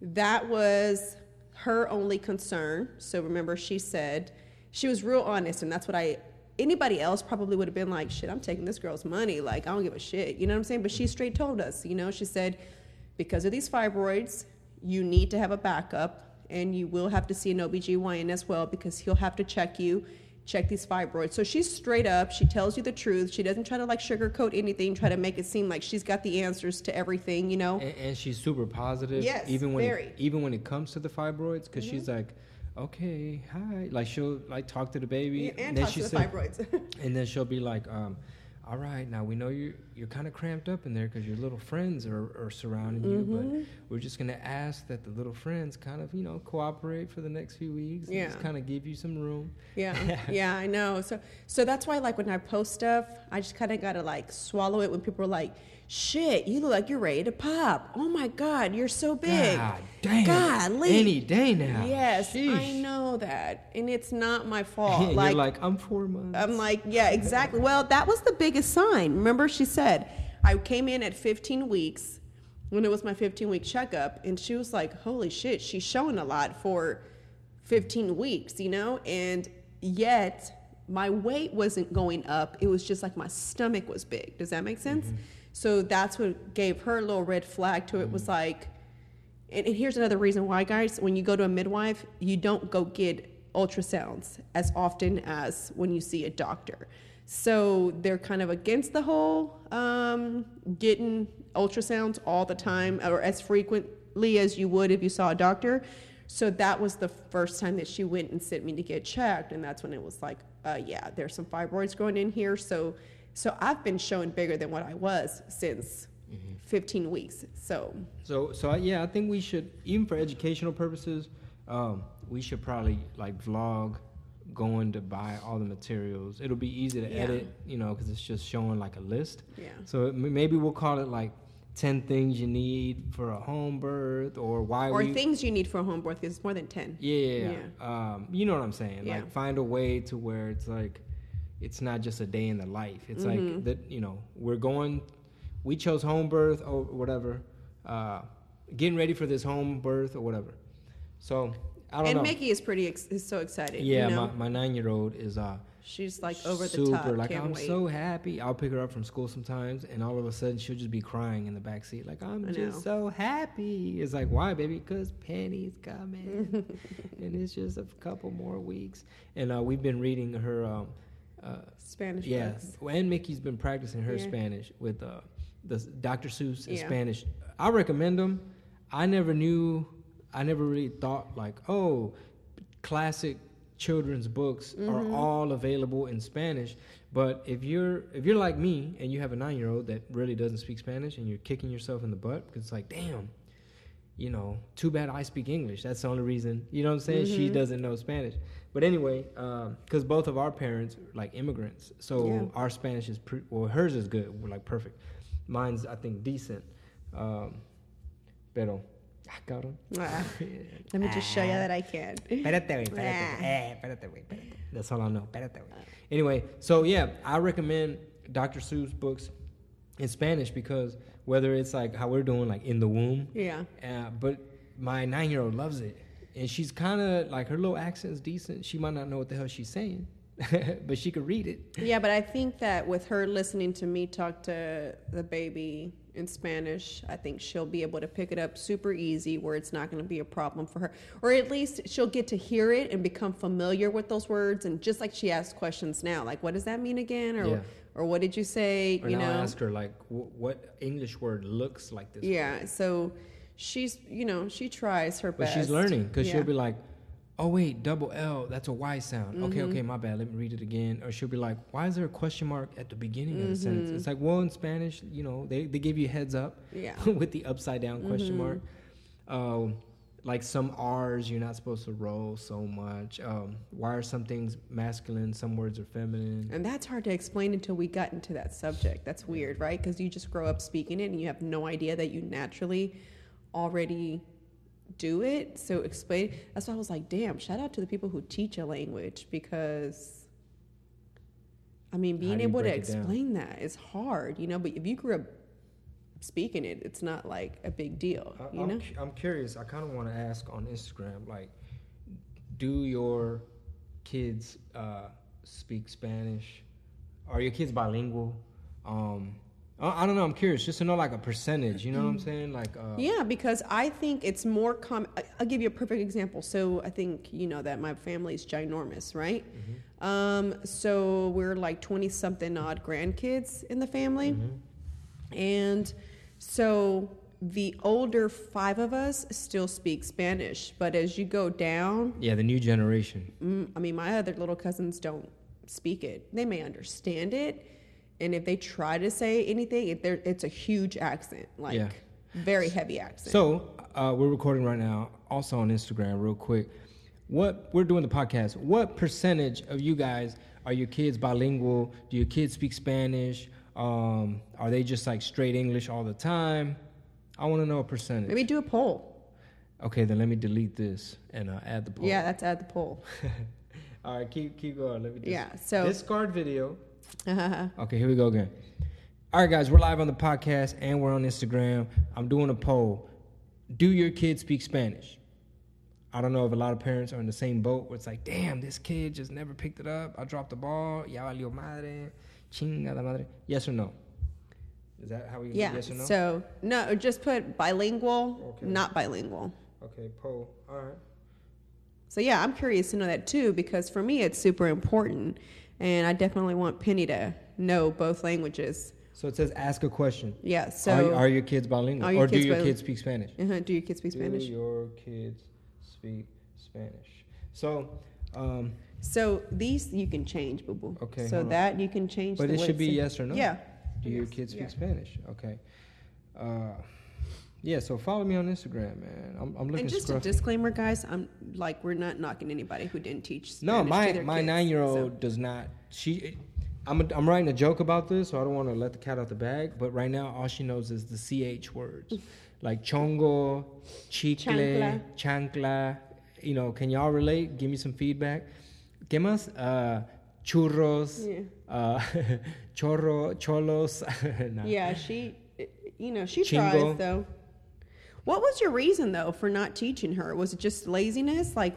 that was her only concern. So remember, she said, she was real honest, and that's what I. Anybody else probably would have been like, shit, I'm taking this girl's money. Like, I don't give a shit. You know what I'm saying? But she straight told us, you know, she said, because of these fibroids, you need to have a backup and you will have to see an OBGYN as well because he'll have to check you, check these fibroids. So she's straight up. She tells you the truth. She doesn't try to like sugarcoat anything, try to make it seem like she's got the answers to everything, you know? and, and she's super positive. Yes, even when very. It, even when it comes to the fibroids, because she's like, okay, hi, like she'll like talk to the baby, and then talk she to the said- fibroids. and then she'll be like, um, all right, now we know you you're kind of cramped up in there because your little friends are, are surrounding you, but Mm-hmm. we're just gonna ask that the little friends kind of you know cooperate for the next few weeks. and Yeah. just kind of give you some room. Yeah, yeah, I know. So, so that's why, like, when I post stuff, I just kind of gotta like swallow it when people are like, "Shit, you look like you're ready to pop." Oh my God, you're so big. God damn. Golly. Any day now. Yes, I know that, and it's not my fault. You're like, like, I'm four months. I'm like, yeah, exactly. Well, that was the biggest sign. Remember, she said, I came in at 15 weeks when it was my 15 week checkup, and she was like, holy shit, she's showing a lot for 15 weeks, you know? And yet, my weight wasn't going up. It was just like my stomach was big. Does that make sense? Mm-hmm. So that's what gave her a little red flag to it was mm-hmm. like, and, and here's another reason why, guys. When you go to a midwife, you don't go get ultrasounds as often as when you see a doctor. So they're kind of against the whole um, getting ultrasounds all the time or as frequently as you would if you saw a doctor. So that was the first time that she went and sent me to get checked, and that's when it was like, uh, yeah, there's some fibroids growing in here. So, so I've been showing bigger than what I was since 15 weeks. So So, so I, yeah, I think we should, even for educational purposes, um, we should probably like vlog going to buy all the materials. It'll be easy to Yeah. edit, you know, because it's just showing like a list. yeah. So it, maybe we'll call it like 10 things you need for a home birth or why or we. things you need for a home birth because it's more than 10 yeah, yeah, yeah. Um, you know what I'm saying? Yeah. Like find a way to where it's like, it's not just a day in the life. It's Mm-hmm. like that, you know, we're going, we chose home birth or whatever, uh, getting ready for this home birth or whatever. So and know. mickey is pretty ex- is so excited yeah, you know? my, my nine year old is uh, she's like over the super top like can't I'm wait so happy. I'll pick her up from school sometimes, and all of a sudden she'll just be crying in the back seat, like I'm I just know. so happy. It's like why, baby? Because Penny's coming, and it's just a couple more weeks. And uh, we've been reading her. Um, uh, spanish yeah, books. and Mickey's been practicing her Yeah. Spanish with uh, the Dr. Seuss in Yeah. Spanish. I recommend them. I never knew. I never really thought like, oh, classic children's books Mm-hmm. are all available in Spanish. But if you're if you're like me and you have a nine year old that really doesn't speak Spanish and you're kicking yourself in the butt because it's like, damn, you know, too bad I speak English. That's the only reason. You know what I'm saying? She Mhm. doesn't know Spanish. But anyway, because both of our parents are like immigrants, so Yeah. our Spanish is pre- well, hers is good, we're like perfect. Mine's I think decent. Um, pero, ah, cabrón. Ah, let me just show you that i can Espérate, güey, espérate. Ah. Eh, espérate, güey, espérate. That's all I know. Espérate, güey. Anyway, so yeah, I recommend Dr. Seuss books in Spanish because whether it's like how we're doing, like in the womb, yeah uh, but my nine year old loves it. And she's kind of like her little accent's decent. She might not know what the hell she's saying, but she could read it. yeah but i think that with her listening to me talk to the baby in spanish i think she'll be able to pick it up super easy where it's not going to be a problem for her or at least she'll get to hear it and become familiar with those words and just like she asks questions now like what does that mean again or Yeah. or what did you say Or you know I ask her like, wh- what English word looks like this? Yeah, so she's you know she tries her But best. she's learning because Yeah. she'll be like, oh wait, double L, that's a Y sound. Okay, Mm-hmm. okay, my bad. Let me read it again. Or she'll be like, why is there a question mark at the beginning of the Mm-hmm. sentence? It's like, well, in Spanish, you know, they, they give you heads up Yeah. with the upside down question Mm-hmm. mark. Um, like some R's, you're not supposed to roll so much. Um, why are some things masculine, some words are feminine? And that's hard to explain until we got into that subject. That's weird, right? Because you just grow up speaking it and you have no idea that you naturally already do it. So explain. That's why I was like, damn, shout out to the people who teach a language because, I mean, being able to it down? explain that is hard, you know. But if you grew up speaking it, it's not like a big deal, I- you I'm, know. cu- I'm curious. I kind of want to ask on Instagram, like, do your kids uh, speak Spanish? Are your kids bilingual? Um, I, don't know. I'm curious, just to know like a percentage. You know what I'm saying? Like, uh, Yeah, because I think it's more common. I'll give you a perfect example. So I think you know that my family's ginormous, right? Um, so we're like twenty something odd grandkids in the family, and so the older five of us still speak Spanish. But as you go down, yeah, the new generation. mm, I mean, my other little cousins don't speak it. They may understand it, and if they try to say anything, it, there it's a huge accent, like Yeah. very heavy accent. So uh, we're recording right now, also on Instagram, real quick. What we're doing the podcast. What percentage of you guys are your kids bilingual? Do your kids speak Spanish? Um, are they just like straight English all the time? I want to know a percentage. maybe do a poll. Okay, then let me delete this and uh, add the poll. Yeah, that's at the poll. all right, keep keep going. Let me dis- Yeah, so- discard video. Yeah, Okay, here we go again. All right, guys, we're live on the podcast and we're on Instagram. I'm doing a poll. Do your kids speak Spanish? I don't know if a lot of parents are in the same boat where it's like, damn, this kid just never picked it up. I dropped the ball. Ya valió madre. Chinga la madre. Yes or no? Is that how we yes or no? So no, just put bilingual, Okay. not bilingual. okay, poll. All right. So yeah, I'm curious to know that too because for me it's super important, and I definitely want Penny to know both languages. So it says ask a question. Yeah. So are, are your kids bilingual? Your or do your bilingual? kids speak Spanish? uh-huh, do your kids speak Spanish? Do your kids speak Spanish? So, um, So these you can change, boo boo. Okay, So hold on. that you can change. But it should be yes or no? Yeah. Do your kids speak yeah. Spanish? Okay. Uh, yeah, so follow me on Instagram, man. I'm, I'm looking And just a disclaimer, guys. I'm like we're not knocking anybody who didn't teach. no, Spanish to my my nine year so- old does not. She, I'm a, I'm writing a joke about this, so I don't want to let the cat out the bag. But right now, all she knows is the ch words, like chongo, chicle, Chancla. chancla. You know, can y'all relate? Give me some feedback. ¿Qué más? Uh, churros, Yeah. uh, chorro, cholos. Nah. Yeah, she, you know, she Chingo. tries though. What was your reason though for not teaching her? Was it just laziness? Like,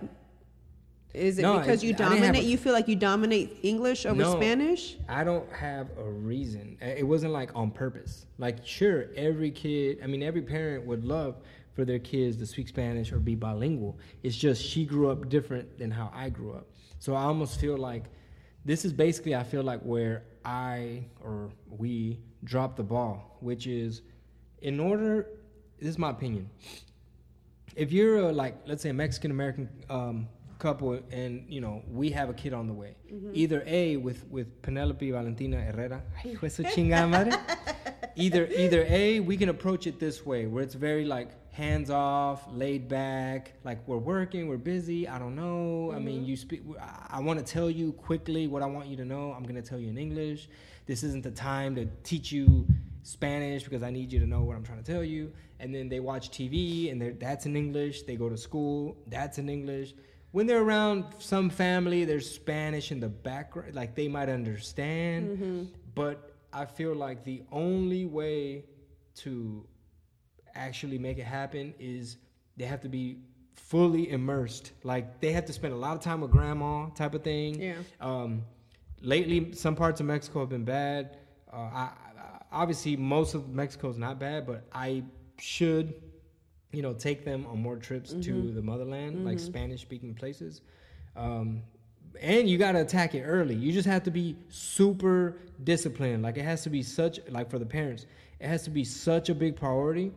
is it No, because you I didn't have dominate? a- you feel like you dominate English over No. Spanish? I don't have a reason. It wasn't like on purpose. Like, sure, every kid, I mean, every parent would love for their kids to speak Spanish or be bilingual. It's just she grew up different than how I grew up. So I almost feel like this is basically, I feel like, where I or we dropped the ball, which is in order, this is my opinion. If you're a, like, let's say a Mexican American um, couple and, you know, we have a kid on the way, either A, with, with Penelope Valentina Herrera, ay, hijo de su chingada madre. either, either A, we can approach it this way, where it's very like hands off, laid back, like we're working, we're busy, I don't know. I mean, you speak, I want to tell you quickly what I want you to know. I'm going to tell you in English. This isn't the time to teach you Spanish because I need you to know what I'm trying to tell you. And then they watch TV and that's in English. They go to school, that's in English. When they're around some family, there's Spanish in the background, like they might understand. But I feel like the only way to actually make it happen is they have to be fully immersed. Like they have to spend a lot of time with grandma, type of thing. Yeah. Um, lately, some parts of Mexico have been bad. Uh, I, obviously, most of Mexico is not bad, but I should, you know, take them on more trips to mm-hmm. the motherland, like mm-hmm. Spanish-speaking places. Um, and you got to attack it early. You just have to be super disciplined. Like it has to be such, like for the parents, it has to be such a big priority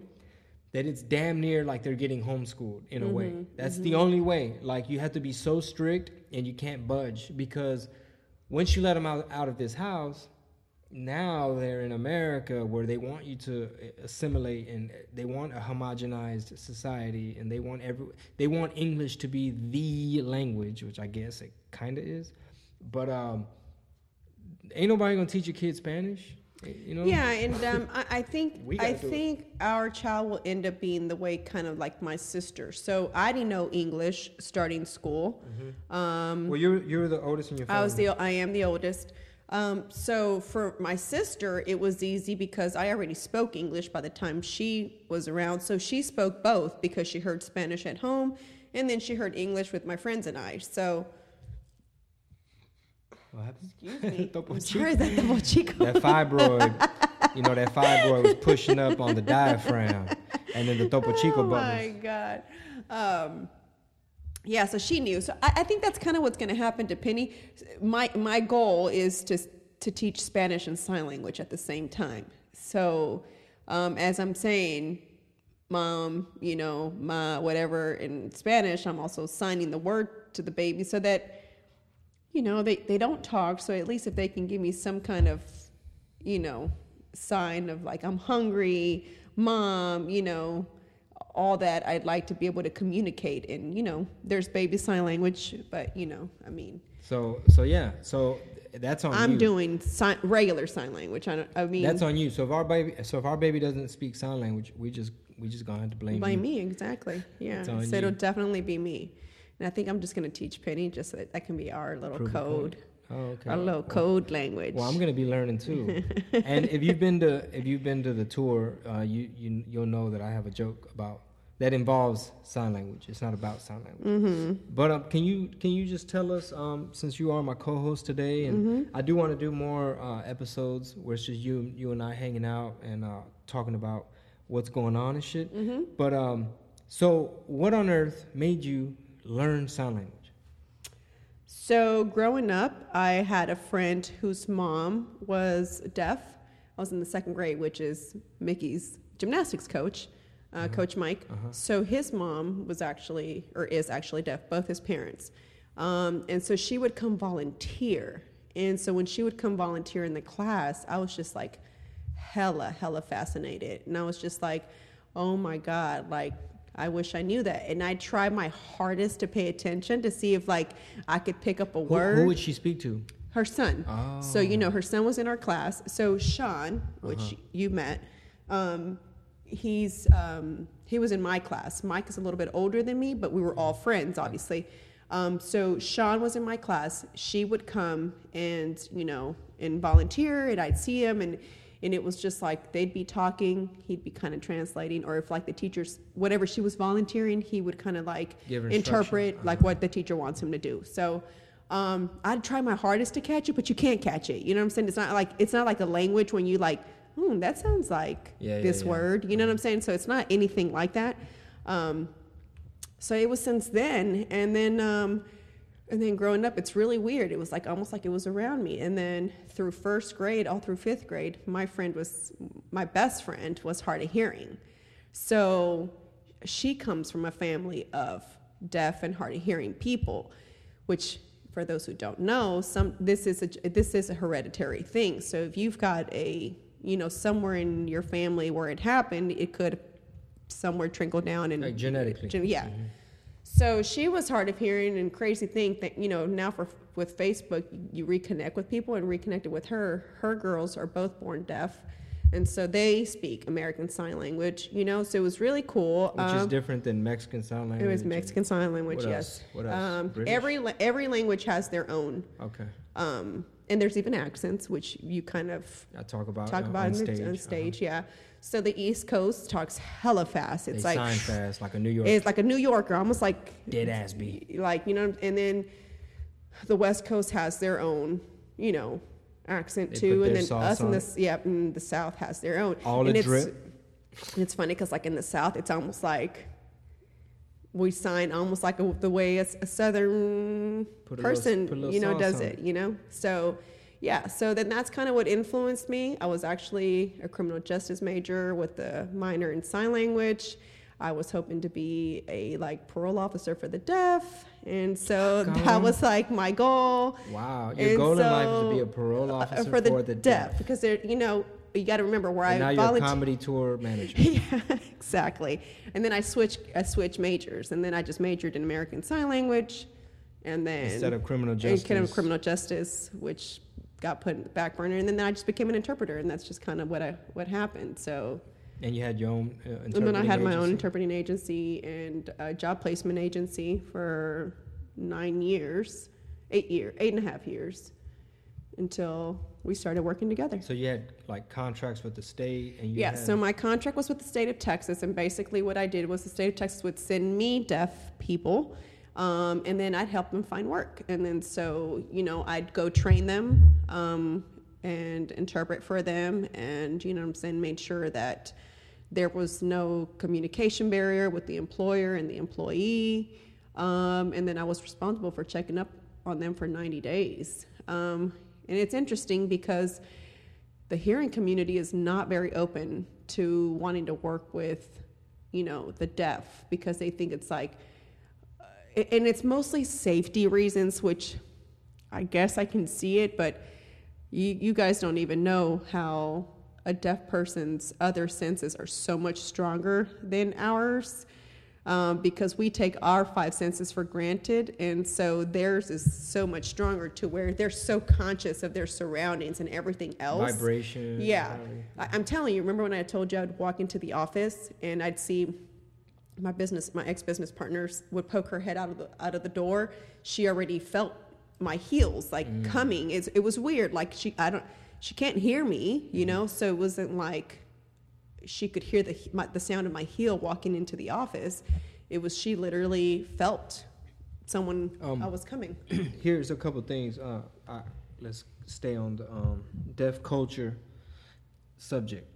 that it's damn near like they're getting homeschooled in a way. Mm-hmm. That's the only way. Like you have to be so strict and you can't budge because once you let them out, out of this house, now they're in America where they want you to assimilate and they want a homogenized society and they want every they want English to be the language, which I guess it kind of is. But um ain't nobody to teach your kid Spanish, you know? Yeah, and um, I, I think I gotta it. think our child will end up being the way kind of like my sister. So I didn't know English starting school. Um, Well, you're you're the oldest in your family. I was the I am the oldest. Um, so for my sister, it was easy because I already spoke English by the time she was around. So she spoke both because she heard Spanish at home, and then she heard English with my friends and I. So What happened? excuse me, Topo I'm sorry that double chico. that fibroid, you know, that fibroid was pushing up on the diaphragm, and then the Topo Chico oh bubbles. my god. Um, yeah, so she knew. So I, I think that's kind of what's going to happen to Penny. My my goal is to to teach Spanish and sign language at the same time. So um, as I'm saying, mom, you know, ma, whatever in Spanish, I'm also signing the word to the baby so that you know they, they don't talk. So at least if they can give me some kind of you know, sign of like I'm hungry, mom, you know, all that I'd like to be able to communicate. And you know, there's baby sign language, but you know, I mean, So so yeah. So that's on I'm you. doing sign, regular sign language. I, don't, I mean, That's on you. So if our baby, so if our baby doesn't speak sign language, we just we just gonna have to blame by you. me exactly. Yeah, so it'll definitely be me. And I think I'm just gonna teach Penny just so that, that can be our little code, Oh, okay. our little code language. Well, I'm gonna be learning too. and if you've been to if you've been to the tour, uh, you you you'll know that I have a joke about that involves sign language. It's not about sign language. mm-hmm. But um, can you can you just tell us um, since you are my co-host today, and Mm-hmm. I do want to do more uh, episodes where it's just you you and I hanging out and uh, talking about what's going on and shit. Mm-hmm. But um, so what on earth made you learn sign language? So growing up, I had a friend whose mom was deaf. I was in the second grade, which is Mickey's gymnastics coach, uh, Coach Mike. Uh-huh. So his mom was actually, or is actually deaf, both his parents. Um, and so she would come volunteer. And so when she would come volunteer in the class, I was just like hella, hella fascinated. And I was just like, oh my God, like, I wish I knew that. And I tried my hardest to pay attention to see if like I could pick up a Who, word who would she speak to? her son. So you know, her son was in our class. So Sean, which you met, um, he's um, he was in my class. Mike is a little bit older than me, but we were all friends, obviously. Um, so Sean was in my class. She would come and you know and volunteer, and I'd see him and. And it was just like they'd be talking, he'd be kind of translating, or if like the teachers, whatever she was volunteering, he would kind of like interpret like what the teacher wants him to do. So um, I'd try my hardest to catch it, but you can't catch it. You know what I'm saying? It's not like it's not like a language when you like, hmm, that sounds like Yeah, this yeah. word. You know what I'm saying? So it's not anything like that. Um, so it was since then, and then um, and then growing up, it's really weird. It was like almost like it was around me. And then through first grade, all through fifth grade, my friend was my best friend was hard of hearing. So she comes from a family of deaf and hard of hearing people, which for those who don't know, some this is a this is a hereditary thing. So if you've got a you know somewhere in your family where it happened, it could somewhere trickle down and Like genetically. Gen- yeah. So she was hard of hearing, and crazy thing that you know now for with Facebook, you reconnect with people and reconnected with her. Her girls are both born deaf, and so they speak American Sign Language. You know, so it was really cool. Which is Um, different than Mexican sign Language. it was Mexican Sign Language. What yes. else? What else? Um, every every language has their own, Okay, um, and there's even accents, which you kind of I talk about talk about on on stage. uh-huh. Yeah. So the East Coast talks hella fast. They It's like sign fast like a New York it's like a New Yorker, almost like dead ass beat. like you know and then the west coast has their own you know accent They too and then us in the yeah and the south has their own All and a it's, drip. it's funny because like in the south it's almost like we sign almost like a, the way a southern Put a person a little you know does it you know? So yeah so then that's kind of what influenced me. I was actually a criminal justice major with a minor in sign language. I was hoping to be a like parole officer for the deaf and so Go. that was like my goal. Wow, your And goal in life is to be a parole uh, officer for the, deaf. deaf. because they're you know you got to remember where And now i you're a comedy tour manager. yeah, exactly. And then I switched, I switched majors, and then I just majored in American Sign Language, and then Instead of criminal justice. kind of criminal justice, which got put in the back burner, and then I just became an interpreter, and that's just kind of what I what happened. So, And you had your own uh, and then I had my own interpreting agency and a job placement agency for nine years, eight year, eight and a half years, until we started working together. So you had like contracts with the state, and you Yeah, had, so my contract was with the state of Texas, and basically what I did was the state of Texas would send me deaf people, um, and then I'd help them find work. And then so, you know, I'd go train them um, and interpret for them, and, you know what I'm saying, made sure that there was no communication barrier with the employer and the employee. Um, and then I was responsible for checking up on them for 90 days. Um, and it's interesting because the hearing community is not very open to wanting to work with, you know, the deaf because they think it's like, uh, and it's mostly safety reasons, which I guess I can see it, but you you guys don't even know how a deaf person's other senses are so much stronger than ours um, because we take our five senses for granted and so theirs is so much stronger to where they're so conscious of their surroundings and everything else Vibration. yeah. I, i'm telling you remember when i told you i'd walk into the office and i'd see my business my ex-business partners would poke her head out of the out of the door she already felt my heels like Mm. coming it's, it was weird like she i don't she can't hear me you know so it wasn't like she could hear the my, the sound of my heel walking into the office it was she literally felt someone Um, i was coming Here's a couple things. Uh, I, let's stay on the um, deaf culture subject.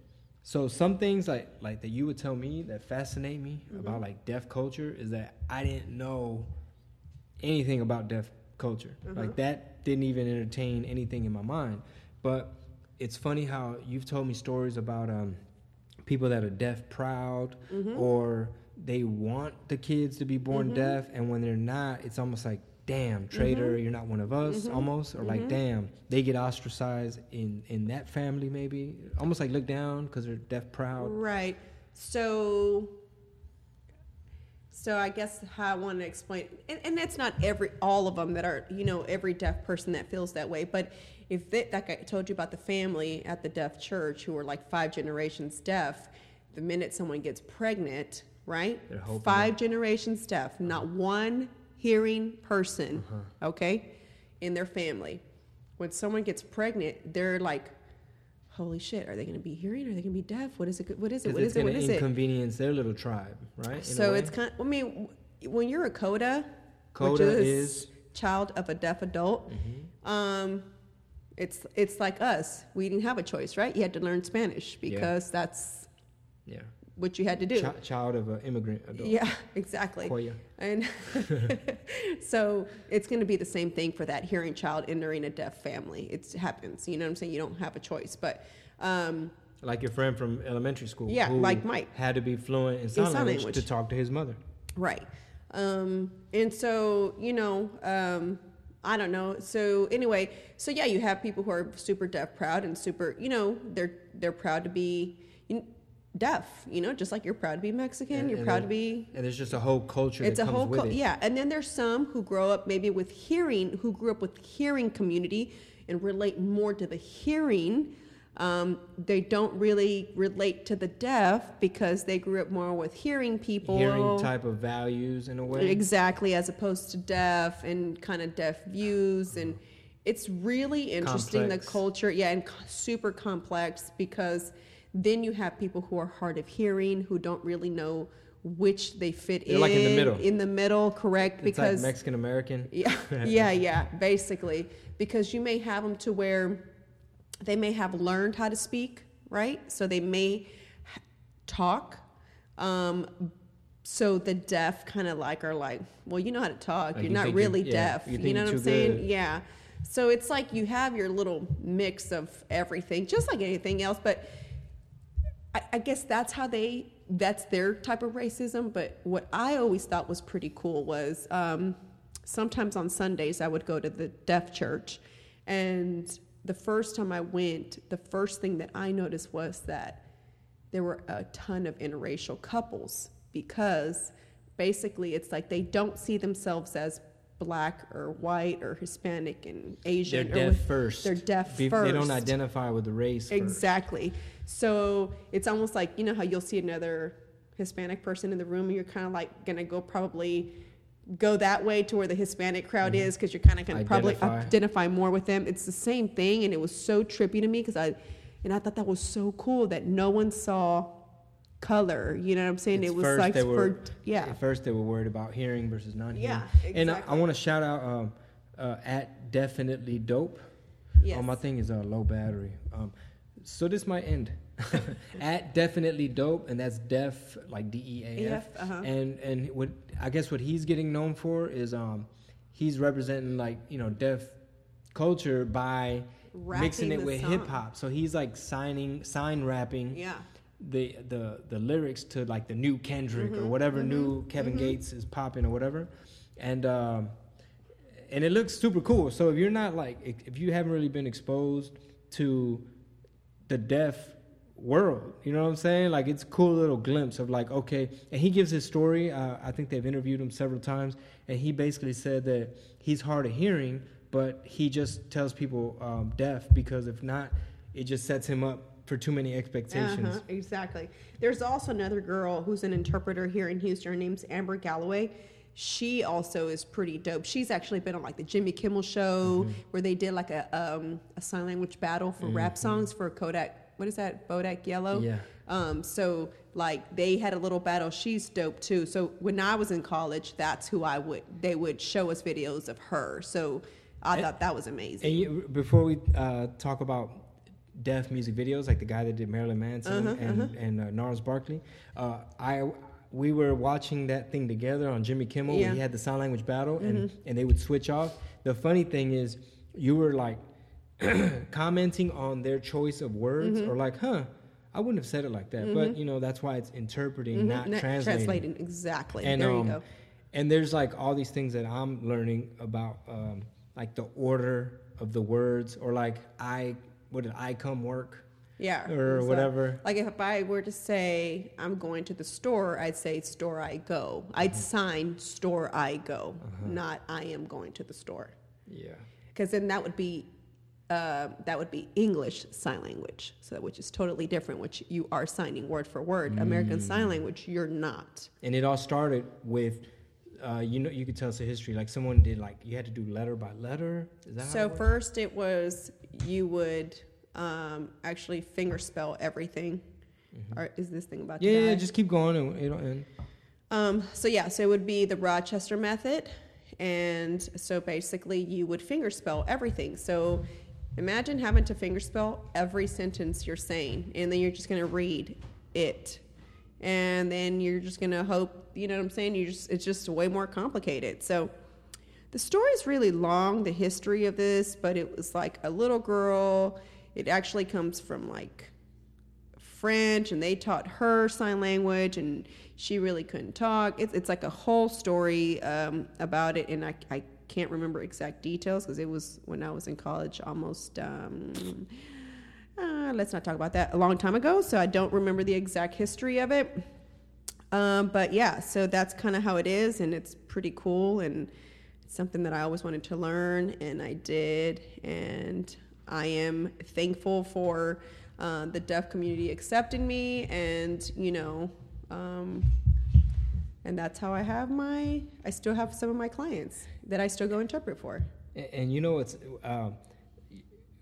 So some things like like that you would tell me that fascinate me about like deaf culture is that I didn't know anything about deaf culture. Like that didn't even entertain anything in my mind. But it's funny how you've told me stories about um, people that are deaf proud mm-hmm. or they want the kids to be born mm-hmm. deaf and when they're not it's almost like damn traitor mm-hmm. you're not one of us almost or like damn they get ostracized in in that family maybe. Almost like look down because they're deaf proud. Right. So, so I guess how I want to explain, and, and that's not every all of them that are you know every deaf person that feels that way. But if they, like I told you about the family at the deaf church who are like five generations deaf, the minute someone gets pregnant, right? Five generations deaf, not one hearing person, Uh-huh. okay, in their family. When someone gets pregnant, they're like, holy shit, are they going to be hearing? Are they going to be deaf? What is it? What is it? What is What it's is it? it? inconvenience their little tribe right So it's kind. I mean, when you're a coda, Coda which is, is- Mm-hmm. child of a deaf adult, um, it's it's like us. We didn't have a choice, right? You had to learn Spanish Yeah. because that's yeah what you had to do. Chi- child of an immigrant adult Yeah, exactly. Koya. And so it's going to be the same thing for that hearing child entering a deaf family. It happens. You know what I'm saying? You don't have a choice. But um, like your friend from elementary school Yeah, who like Mike. had to be fluent in sign, sign language, language. to talk to his mother Right. Um, and so, you know, um, I don't know. So anyway, so yeah, you have people who are super deaf proud and super, you know, they're they're proud to be deaf, you know, just like you're proud to be Mexican, And- you're and proud there- to be and there's just a whole culture it's a whole co- it. Yeah and then there's some who grow up maybe with hearing who grew up with hearing community and relate more to the hearing. Um, they don't really relate to the deaf because they grew up more with hearing people. Hearing type of values in a way. Exactly as opposed to deaf and kind of deaf views. And it's really interesting Complex. the culture yeah and super complex because then you have people who are hard of hearing who don't really know which they fit They're in like in the middle. in the middle correct? It's because like mexican american yeah yeah yeah basically. Because you may have them to where they may have learned how to speak right? So they may talk um, so the deaf kind of like are like well you know how to talk. Like you're you not really yeah, deaf. you you, know what i'm saying? good. yeah. So it's like you have your little mix of everything just like anything else but I, I guess that's how they that's their type of racism but what i always thought was pretty cool was um, sometimes on sundays i would go to the deaf church and the first time i went the first thing that i noticed was that there were a ton of interracial couples because basically it's like they don't see themselves as black or white or hispanic and Asian. they're deaf with- first they're deaf Be- first they don't identify with the race first. Exactly. So it's almost like you know how you'll see another Hispanic person in the room, and you're kind of like gonna go probably go that way to where the Hispanic crowd is because you're kind of gonna probably Mm-hmm. Identify. identify more with them. It's the same thing, and it was so trippy to me because I and I thought that was so cool that no one saw color. You know what I'm saying? It's it was first like they were, for yeah. At first, they were worried about hearing versus non-hearing. Yeah, exactly. And I, I want to shout out um, uh, at definitely dope. Yes. Oh, my thing is a uh, low battery. Um, so this might end. at definitely dope, and that's def like D E A F. Uh-huh. And and what I guess what he's getting known for is um, he's representing like you know deaf culture by mixing it with hip hop. So he's like signing sign rapping Yeah. The the the lyrics to like the new Kendrick Mm-hmm, or whatever new Kevin Gates is popping or whatever, and um, and it looks super cool. So if you're not like if you haven't really been exposed to the deaf world, you know what I'm saying? Like it's a cool little glimpse of like okay, and he gives his story. Uh, I think they've interviewed him several times, and he basically said that he's hard of hearing, but he just tells people um, deaf because if not, it just sets him up for too many expectations. Uh-huh, exactly. There's also another girl who's an interpreter here in Houston. Her name's Amber Galloway. She also is pretty dope. She's actually been on like the Jimmy Kimmel show Mm-hmm. where they did like a um, a sign language battle for rap songs for Kodak. What is that? Bodak Yellow. Yeah. Um, so like they had a little battle. She's dope too. So when I was in college, that's who I would. They would show us videos of her. So I thought that was amazing. And you, before we uh, talk about deaf music videos, like the guy that did Marilyn Manson Uh-huh, and and uh, Gnarls Barkley, uh, I we were watching that thing together on Jimmy Kimmel. Yeah. Mm-hmm. He had the sign language battle, and and they would switch off. The funny thing is, you were like commenting on their choice of words, Mm-hmm. or like, huh. I wouldn't have said it like that, but you know that's why it's interpreting, not Not translating. exactly. And there um, you go. and there's like all these things that I'm learning about, um, like the order of the words, or like I, did I come work? Yeah. or So, whatever. Like if I were to say I'm going to the store, I'd say store I go. I'd Mm-hmm. sign store I go, Uh-huh. not I am going to the store. Yeah, Because then that would be uh, that would be English Sign Language, so which is totally different. Which you are signing word for word. American Mm. Sign Language, you're not. and it all started with, uh, you know, you could tell us a history. Like someone did, like you had to do letter by letter. Is that how So it first, it was you would um, actually finger spell everything. Or is this thing about to Mm-hmm. Yeah, yeah, just keep going and it'll end. Um, so yeah, so it would be the Rochester method, and so basically you would fingerspell everything. So imagine having to fingerspell every sentence you're saying, and then you're just gonna read it, and then you're just gonna hope. You know what I'm saying? You just it's just way more complicated. So the story's really long, the history of this, but it was like a little girl. It actually comes from like French and they taught her sign language and she really couldn't talk. It's, it's like a whole story um, about it and I, I can't remember exact details because it was when I was in college almost, um, uh, let's not talk about that, a long time ago. So I don't remember the exact history of it. Um, but yeah, so that's kind of how it is and it's pretty cool and something that I always wanted to learn and I did. And I am thankful for uh, the deaf community accepting me and, you know, um, and that's how I have my, I still have some of my clients that I still go interpret for. And, and you know, it's um,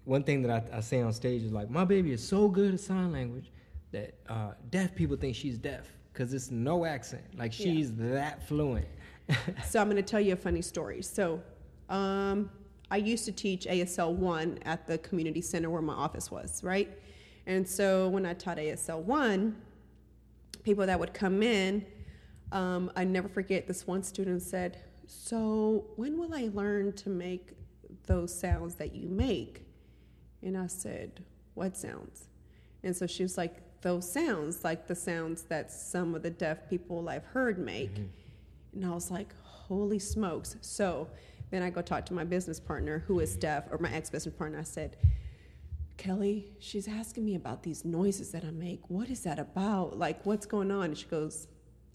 one thing that I, I say on stage is like, my baby is so good at sign language that uh, deaf people think she's deaf because it's no accent. Like Yeah. she's that fluent. so I'm going to tell you a funny story. So, um, I used to teach ASL one at the community center where my office was, right? And so when I taught ASL one, people that would come in, um, I never forget this one student said, "So when will I learn to make those sounds that you make?" And I said, "What sounds?" And so she was like, "Those sounds, like the sounds that some of the deaf people I've heard make." Mm-hmm. And I was like, holy smokes. So then I go talk to my business partner who is deaf, or my ex business partner. I said, Kelly, she's asking me about these noises that I make. What is that about? Like, what's going on? And she goes,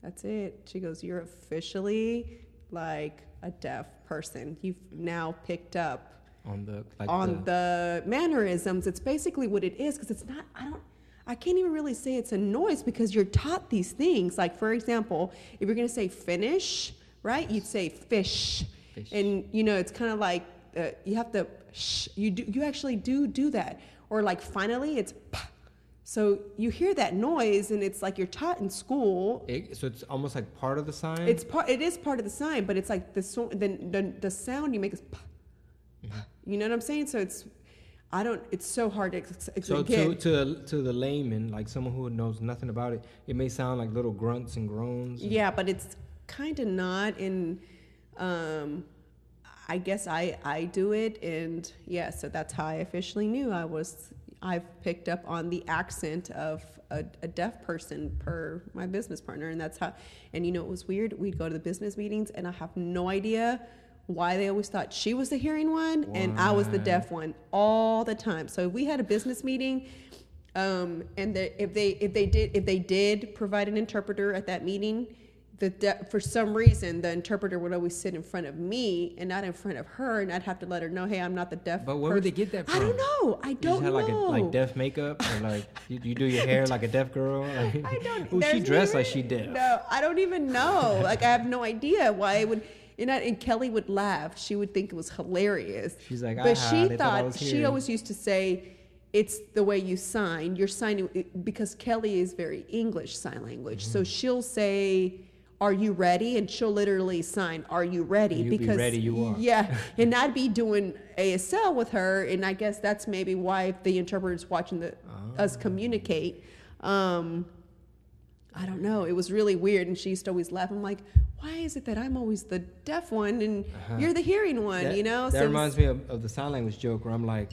That's it. She goes, You're officially like a deaf person. You've now picked up on the like on the, mannerisms. It's basically what it is because it's not. I don't. I can't even really say it's a noise because you're taught these things. Like for example, if you're gonna say finish, right? You'd say fish, Fish. and you know it's kind of like uh, you have to. Sh- you do. You actually do do that. Or like finally, it's. P- so you hear that noise, and it's like you're taught in school. It, so it's almost like part of the sign. It's part. It is part of the sign, but it's like the so, the, the the sound you make is. P- Mm-hmm. You know what I'm saying? So it's. I don't. It's so hard to ex- ex- so to to to the layman, like someone who knows nothing about it, it may sound like little grunts and groans. and- Yeah, but it's kind of not. And um, I guess I I do it, and yeah, so that's how I officially knew I was. I've picked up on the accent of a, a deaf person per my business partner, and that's how. And you know, it was weird. We'd go to the business meetings, and I have no idea why they always thought she was the hearing one and I was the deaf one all the time. So if we had a business meeting, um, and the, if they if they did if they did provide an interpreter at that meeting, the de- for some reason the interpreter would always sit in front of me and not in front of her, and I'd have to let her know, hey, I'm not the deaf. But where would they get that I don't know. I don't just have like a know. like deaf makeup or like you, you do your hair like a deaf girl. Like, I don't. Ooh, she dressed never- like she deaf. No, I don't even know. like I have no idea why it would. And, I, and Kelly would laugh. She would think it was hilarious. She's like, but she thought thought she always used to say, "It's the way you sign. You're signing because Kelly is very English sign language. Mm-hmm. So she'll say." Are you ready? And she'll literally sign, "Are you ready?" You be because ready, you are. yeah, and I'd be doing ASL with her, and I guess that's maybe why the interpreter's watching the us Ah. communicate. Um, I don't know. It was really weird, and she used to always laugh. I'm like, why is it that I'm always the deaf one and you're the hearing one? Uh-huh. That- you know, that So reminds me of, of the sign language joke where I'm like,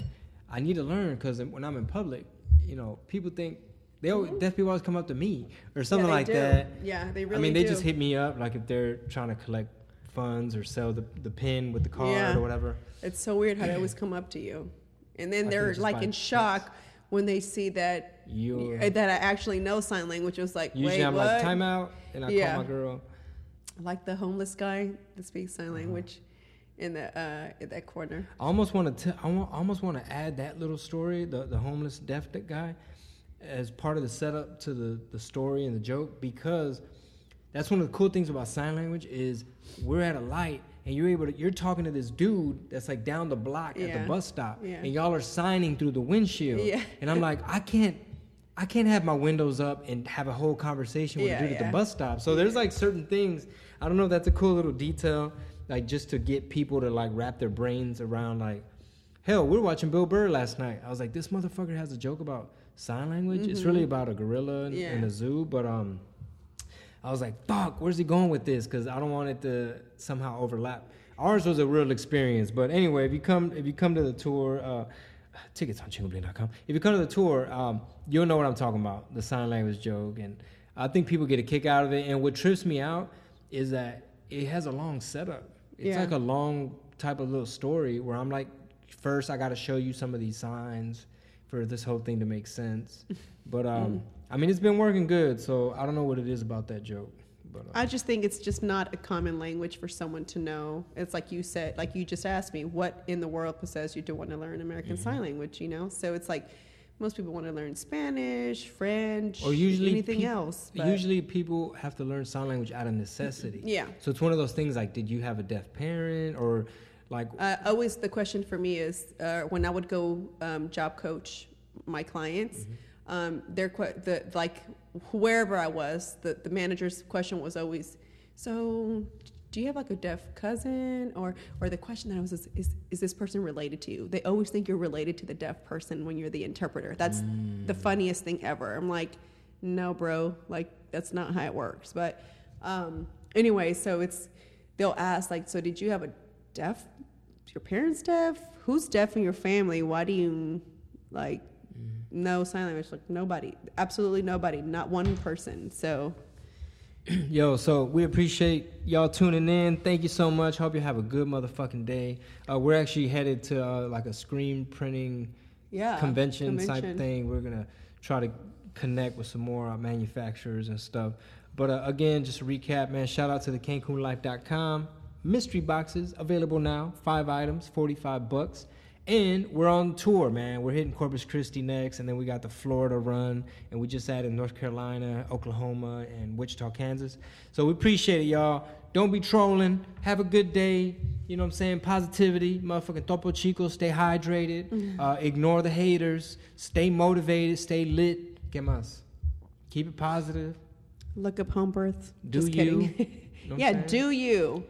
I need to learn because when I'm in public, you know, people think they always, deaf people always come up to me or something Mm-hmm. like do. that. Yeah, they really. I mean, they do. just hit me up like if they're trying to collect funds or sell the the pin with the card Yeah. or whatever. It's so weird how they always come up to you, and then I they're like in shock when they see that You're that I actually know sign language. It was like, usually wait, I'm what? like timeout and I Yeah. call my girl. Like the homeless guy that speaks Uh-huh. sign language in the uh, in that corner. I almost want to. I almost want to add that little story, the the homeless deaf guy, as part of the setup to the the story and the joke because that's one of the cool things about sign language is we're at a light and you're able to you're talking to this dude that's like down the block at the bus stop Yeah. and y'all are signing through the windshield Yeah. and I'm like I can't. I can't have my windows up and have a whole conversation with Yeah, a dude at the bus stop. So there's like certain things. I don't know if that's a cool little detail, like just to get people to like wrap their brains around like, hell, we were watching Bill Burr last night. I was like, this motherfucker has a joke about sign language. It's really about a gorilla in, Mm-hmm. Yeah. in a zoo, but um, I was like, fuck, where's he going with this? Because I don't want it to somehow overlap. Ours was a real experience, but anyway, if you come if you come to the tour, uh, tickets on chingobling.com. If you come to the tour, um, you'll know what I'm talking about, the sign language joke, and I think people get a kick out of it. And what trips me out is that it has a long setup. It's Yeah. like a long type of little story where I'm like, first I got to show you some of these signs for this whole thing to make sense. But um, I mean, it's been working good, so I don't know what it is about that joke. But uh, I just think it's just not a common language for someone to know. It's like you said, like you just asked me, what in the world possessed you to want to learn American Mm-hmm. Sign Language? You know, so it's like most people want to learn Spanish, French, or usually anything peop- else. but- Usually people have to learn sign language out of necessity. yeah. So it's one of those things like, did you have a deaf parent or like? Uh, always the question for me is uh, when I would go um, job coach my clients, Mm-hmm. um, their que- the like wherever I was, the the manager's question was always, so do you have like a deaf cousin or or the question that I was is is, is this person related to you? They always think you're related to the deaf person when you're the interpreter. That's the funniest thing ever. I'm like, no, bro, like that's not how it works. But um, anyway, so it's they'll ask like, so did you have a deaf? Your parents deaf? Who's deaf in your family? Why do you like no sign language? Like nobody, absolutely nobody, not one person. So Yo, so we appreciate y'all tuning in. Thank you so much. Hope you have a good motherfucking day. Uh, we're actually headed to uh, like a screen printing yeah, convention, type thing. We're gonna try to connect with some more uh, manufacturers and stuff. But uh, again, just to recap, man. Shout out to the CancunLife.com mystery boxes available now. Five items, forty-five bucks. And we're on tour, man. We're hitting Corpus Christi next, and then we got the Florida run, and we just added North Carolina, Oklahoma, and Wichita, Kansas. So we appreciate it, y'all. Don't be trolling. Have a good day. You know what I'm saying? Positivity. Motherfucking Topo Chico. Stay hydrated. Uh, ignore the haters. Stay motivated. Stay lit. ¿Qué más? Keep it positive. Look up home birth. Do Just you. kidding. Yeah, do you?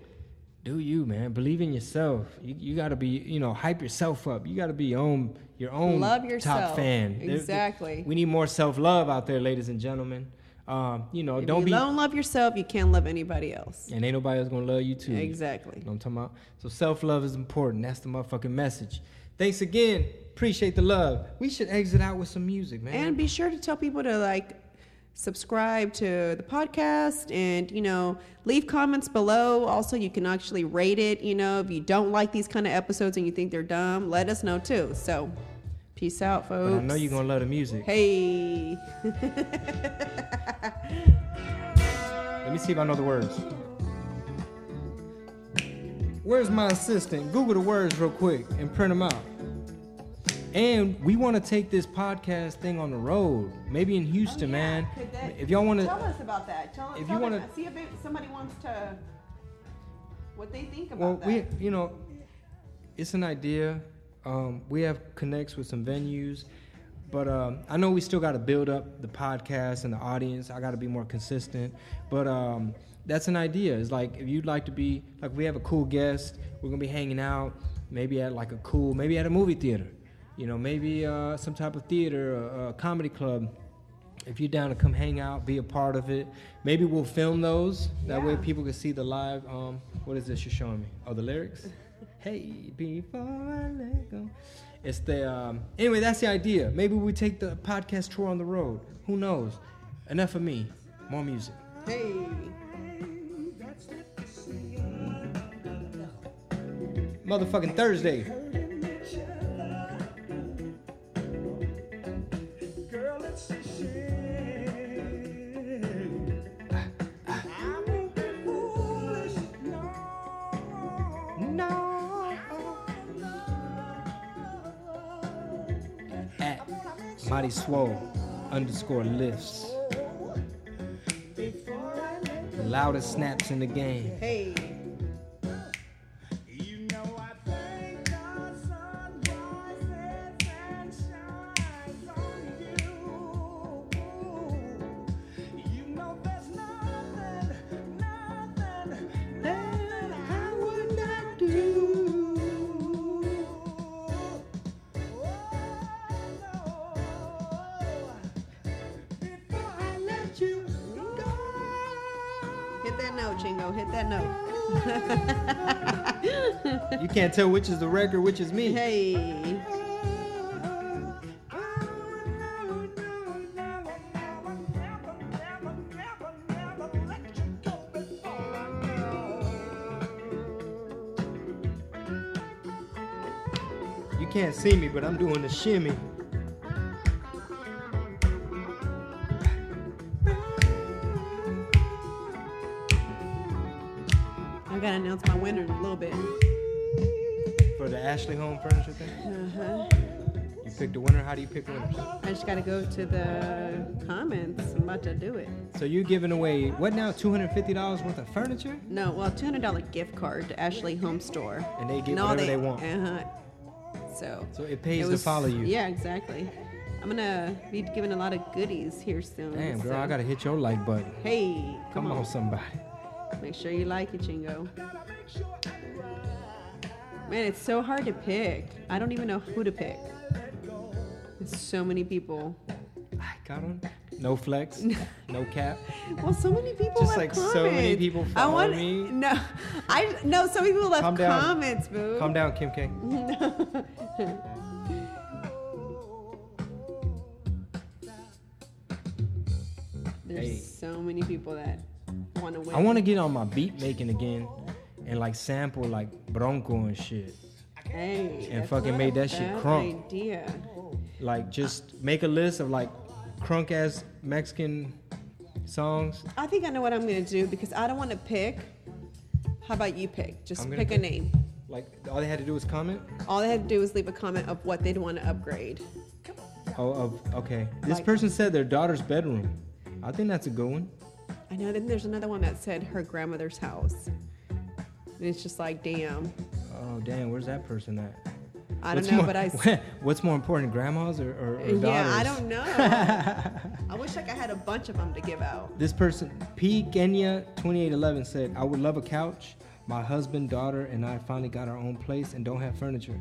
Do you, man? Believe in yourself. You, you got to be, you know, hype yourself up. You got to be your own, your own Love yourself. top fan. There- there- Exactly. we need more self love out there, ladies and gentlemen. Um, you know, If don't you be, don't love yourself, you can't love anybody else. and ain't nobody else gonna love you too. Exactly. You know what I'm talking about? So self love is important. That's the motherfucking message. Thanks again. Appreciate the love. We should exit out with some music, man. And be sure to tell people to like subscribe to the podcast and you know leave comments below also you can actually rate it you know if you don't like these kind of episodes and you think they're dumb let us know too so peace out folks But I know you're gonna love the music. hey Let me see if I know the words. Where's my assistant? Google the words real quick and print them out. And we want to take this podcast thing on the road, maybe in Houston, man. If y'all want to tell us about that tell, if tell you wanna- see if it, somebody wants to what they think about well, that we, you know, it's an idea. Um, we have connects with some venues, but um, I know we still got to build up the podcast and the audience. I got to be more consistent, but um, that's an idea. It's like if you'd like to be like we have a cool guest, we're gonna be hanging out, maybe at like a cool, maybe at a movie theater, you know, maybe uh, some type of theater, a, a comedy club. If you're down to come hang out, be a part of it. Maybe we'll film those. That way people can see the live. Um, what is this you're showing me? Oh, the lyrics. hey, before I let go. It's the um, anyway. That's the idea. Maybe we take the podcast tour on the road. Who knows? Enough of me. More music. hey Motherfucking Thursday. Mighty Swole underscore lifts. The loudest snaps in the game. hey tell which is the record, which is me. hey You can't see me, but I'm doing the shimmy. Uh-huh. You picked a winner. How do you pick winners? I just gotta go to the comments. I'm about to do it. So you're giving away what now? Two hundred fifty dollars worth of furniture, No, well, two hundred dollar gift card to Ashley Home Store. and they get And all whatever they, want. Uh-huh. So. So it pays it to follow you. Yeah, exactly. I'm gonna be giving a lot of goodies here soon. Damn, girl, so- I gotta hit your like button. Hey, Come on, somebody. Make sure you like it, Chingo. Man, it's so hard to pick. I don't even know who to pick. There's so many people. I got on. No flex, no cap. Well, so many people Just like comments. so many people I want, me. No, I no. So many people left Calm down. comments, boo. Calm down, Kim K. There's Hey. so many people that want to win. I want to get on my beat making again, and like sample like Bronco and shit. Hey, and fucking made that shit bad crunk. Idea. Like just make a list of like crunk ass Mexican songs. I think I know what I'm gonna do because I don't want to pick. How about you pick? Just I'm pick a name. Like all they had to do was comment. All they had to do was leave a comment of what they'd want to upgrade. Oh, of okay. This Like- person said their daughter's bedroom. I think that's a good one. I know. Then there's another one that said her grandmother's house. And it's just like, damn. Oh damn, where's that person at? I don't know, more, but I. What's more important, grandmas or, or, or yeah, I don't know. I wish like I had a bunch of them to give out. This person, P. Kenia 2811 said, I would love a couch. My husband, daughter, and I finally got our own place and don't have furniture.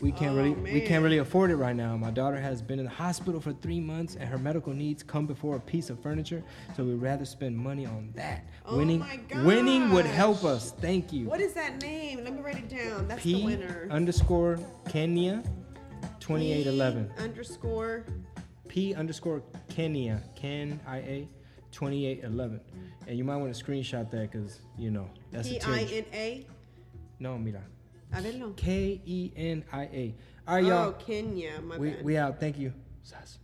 We can't Oh, really we can't really oh, afford it right now. My daughter has been in the hospital for three months and her medical needs come before a piece of furniture, so we'd rather spend money on that. Oh winning winning would help us. Thank you. What is that name? Let me write it down. That's the P winner. underscore Kenia 2811. P underscore. P underscore Kenia, Ken I A 2811. And you might want to screenshot that because, you know, that's P a I tinge. N A. No, mira. I don't. K E N I A. All right, Oh, y'all. Oh, Kenia. My we, bad. we out. Thank you. Sas.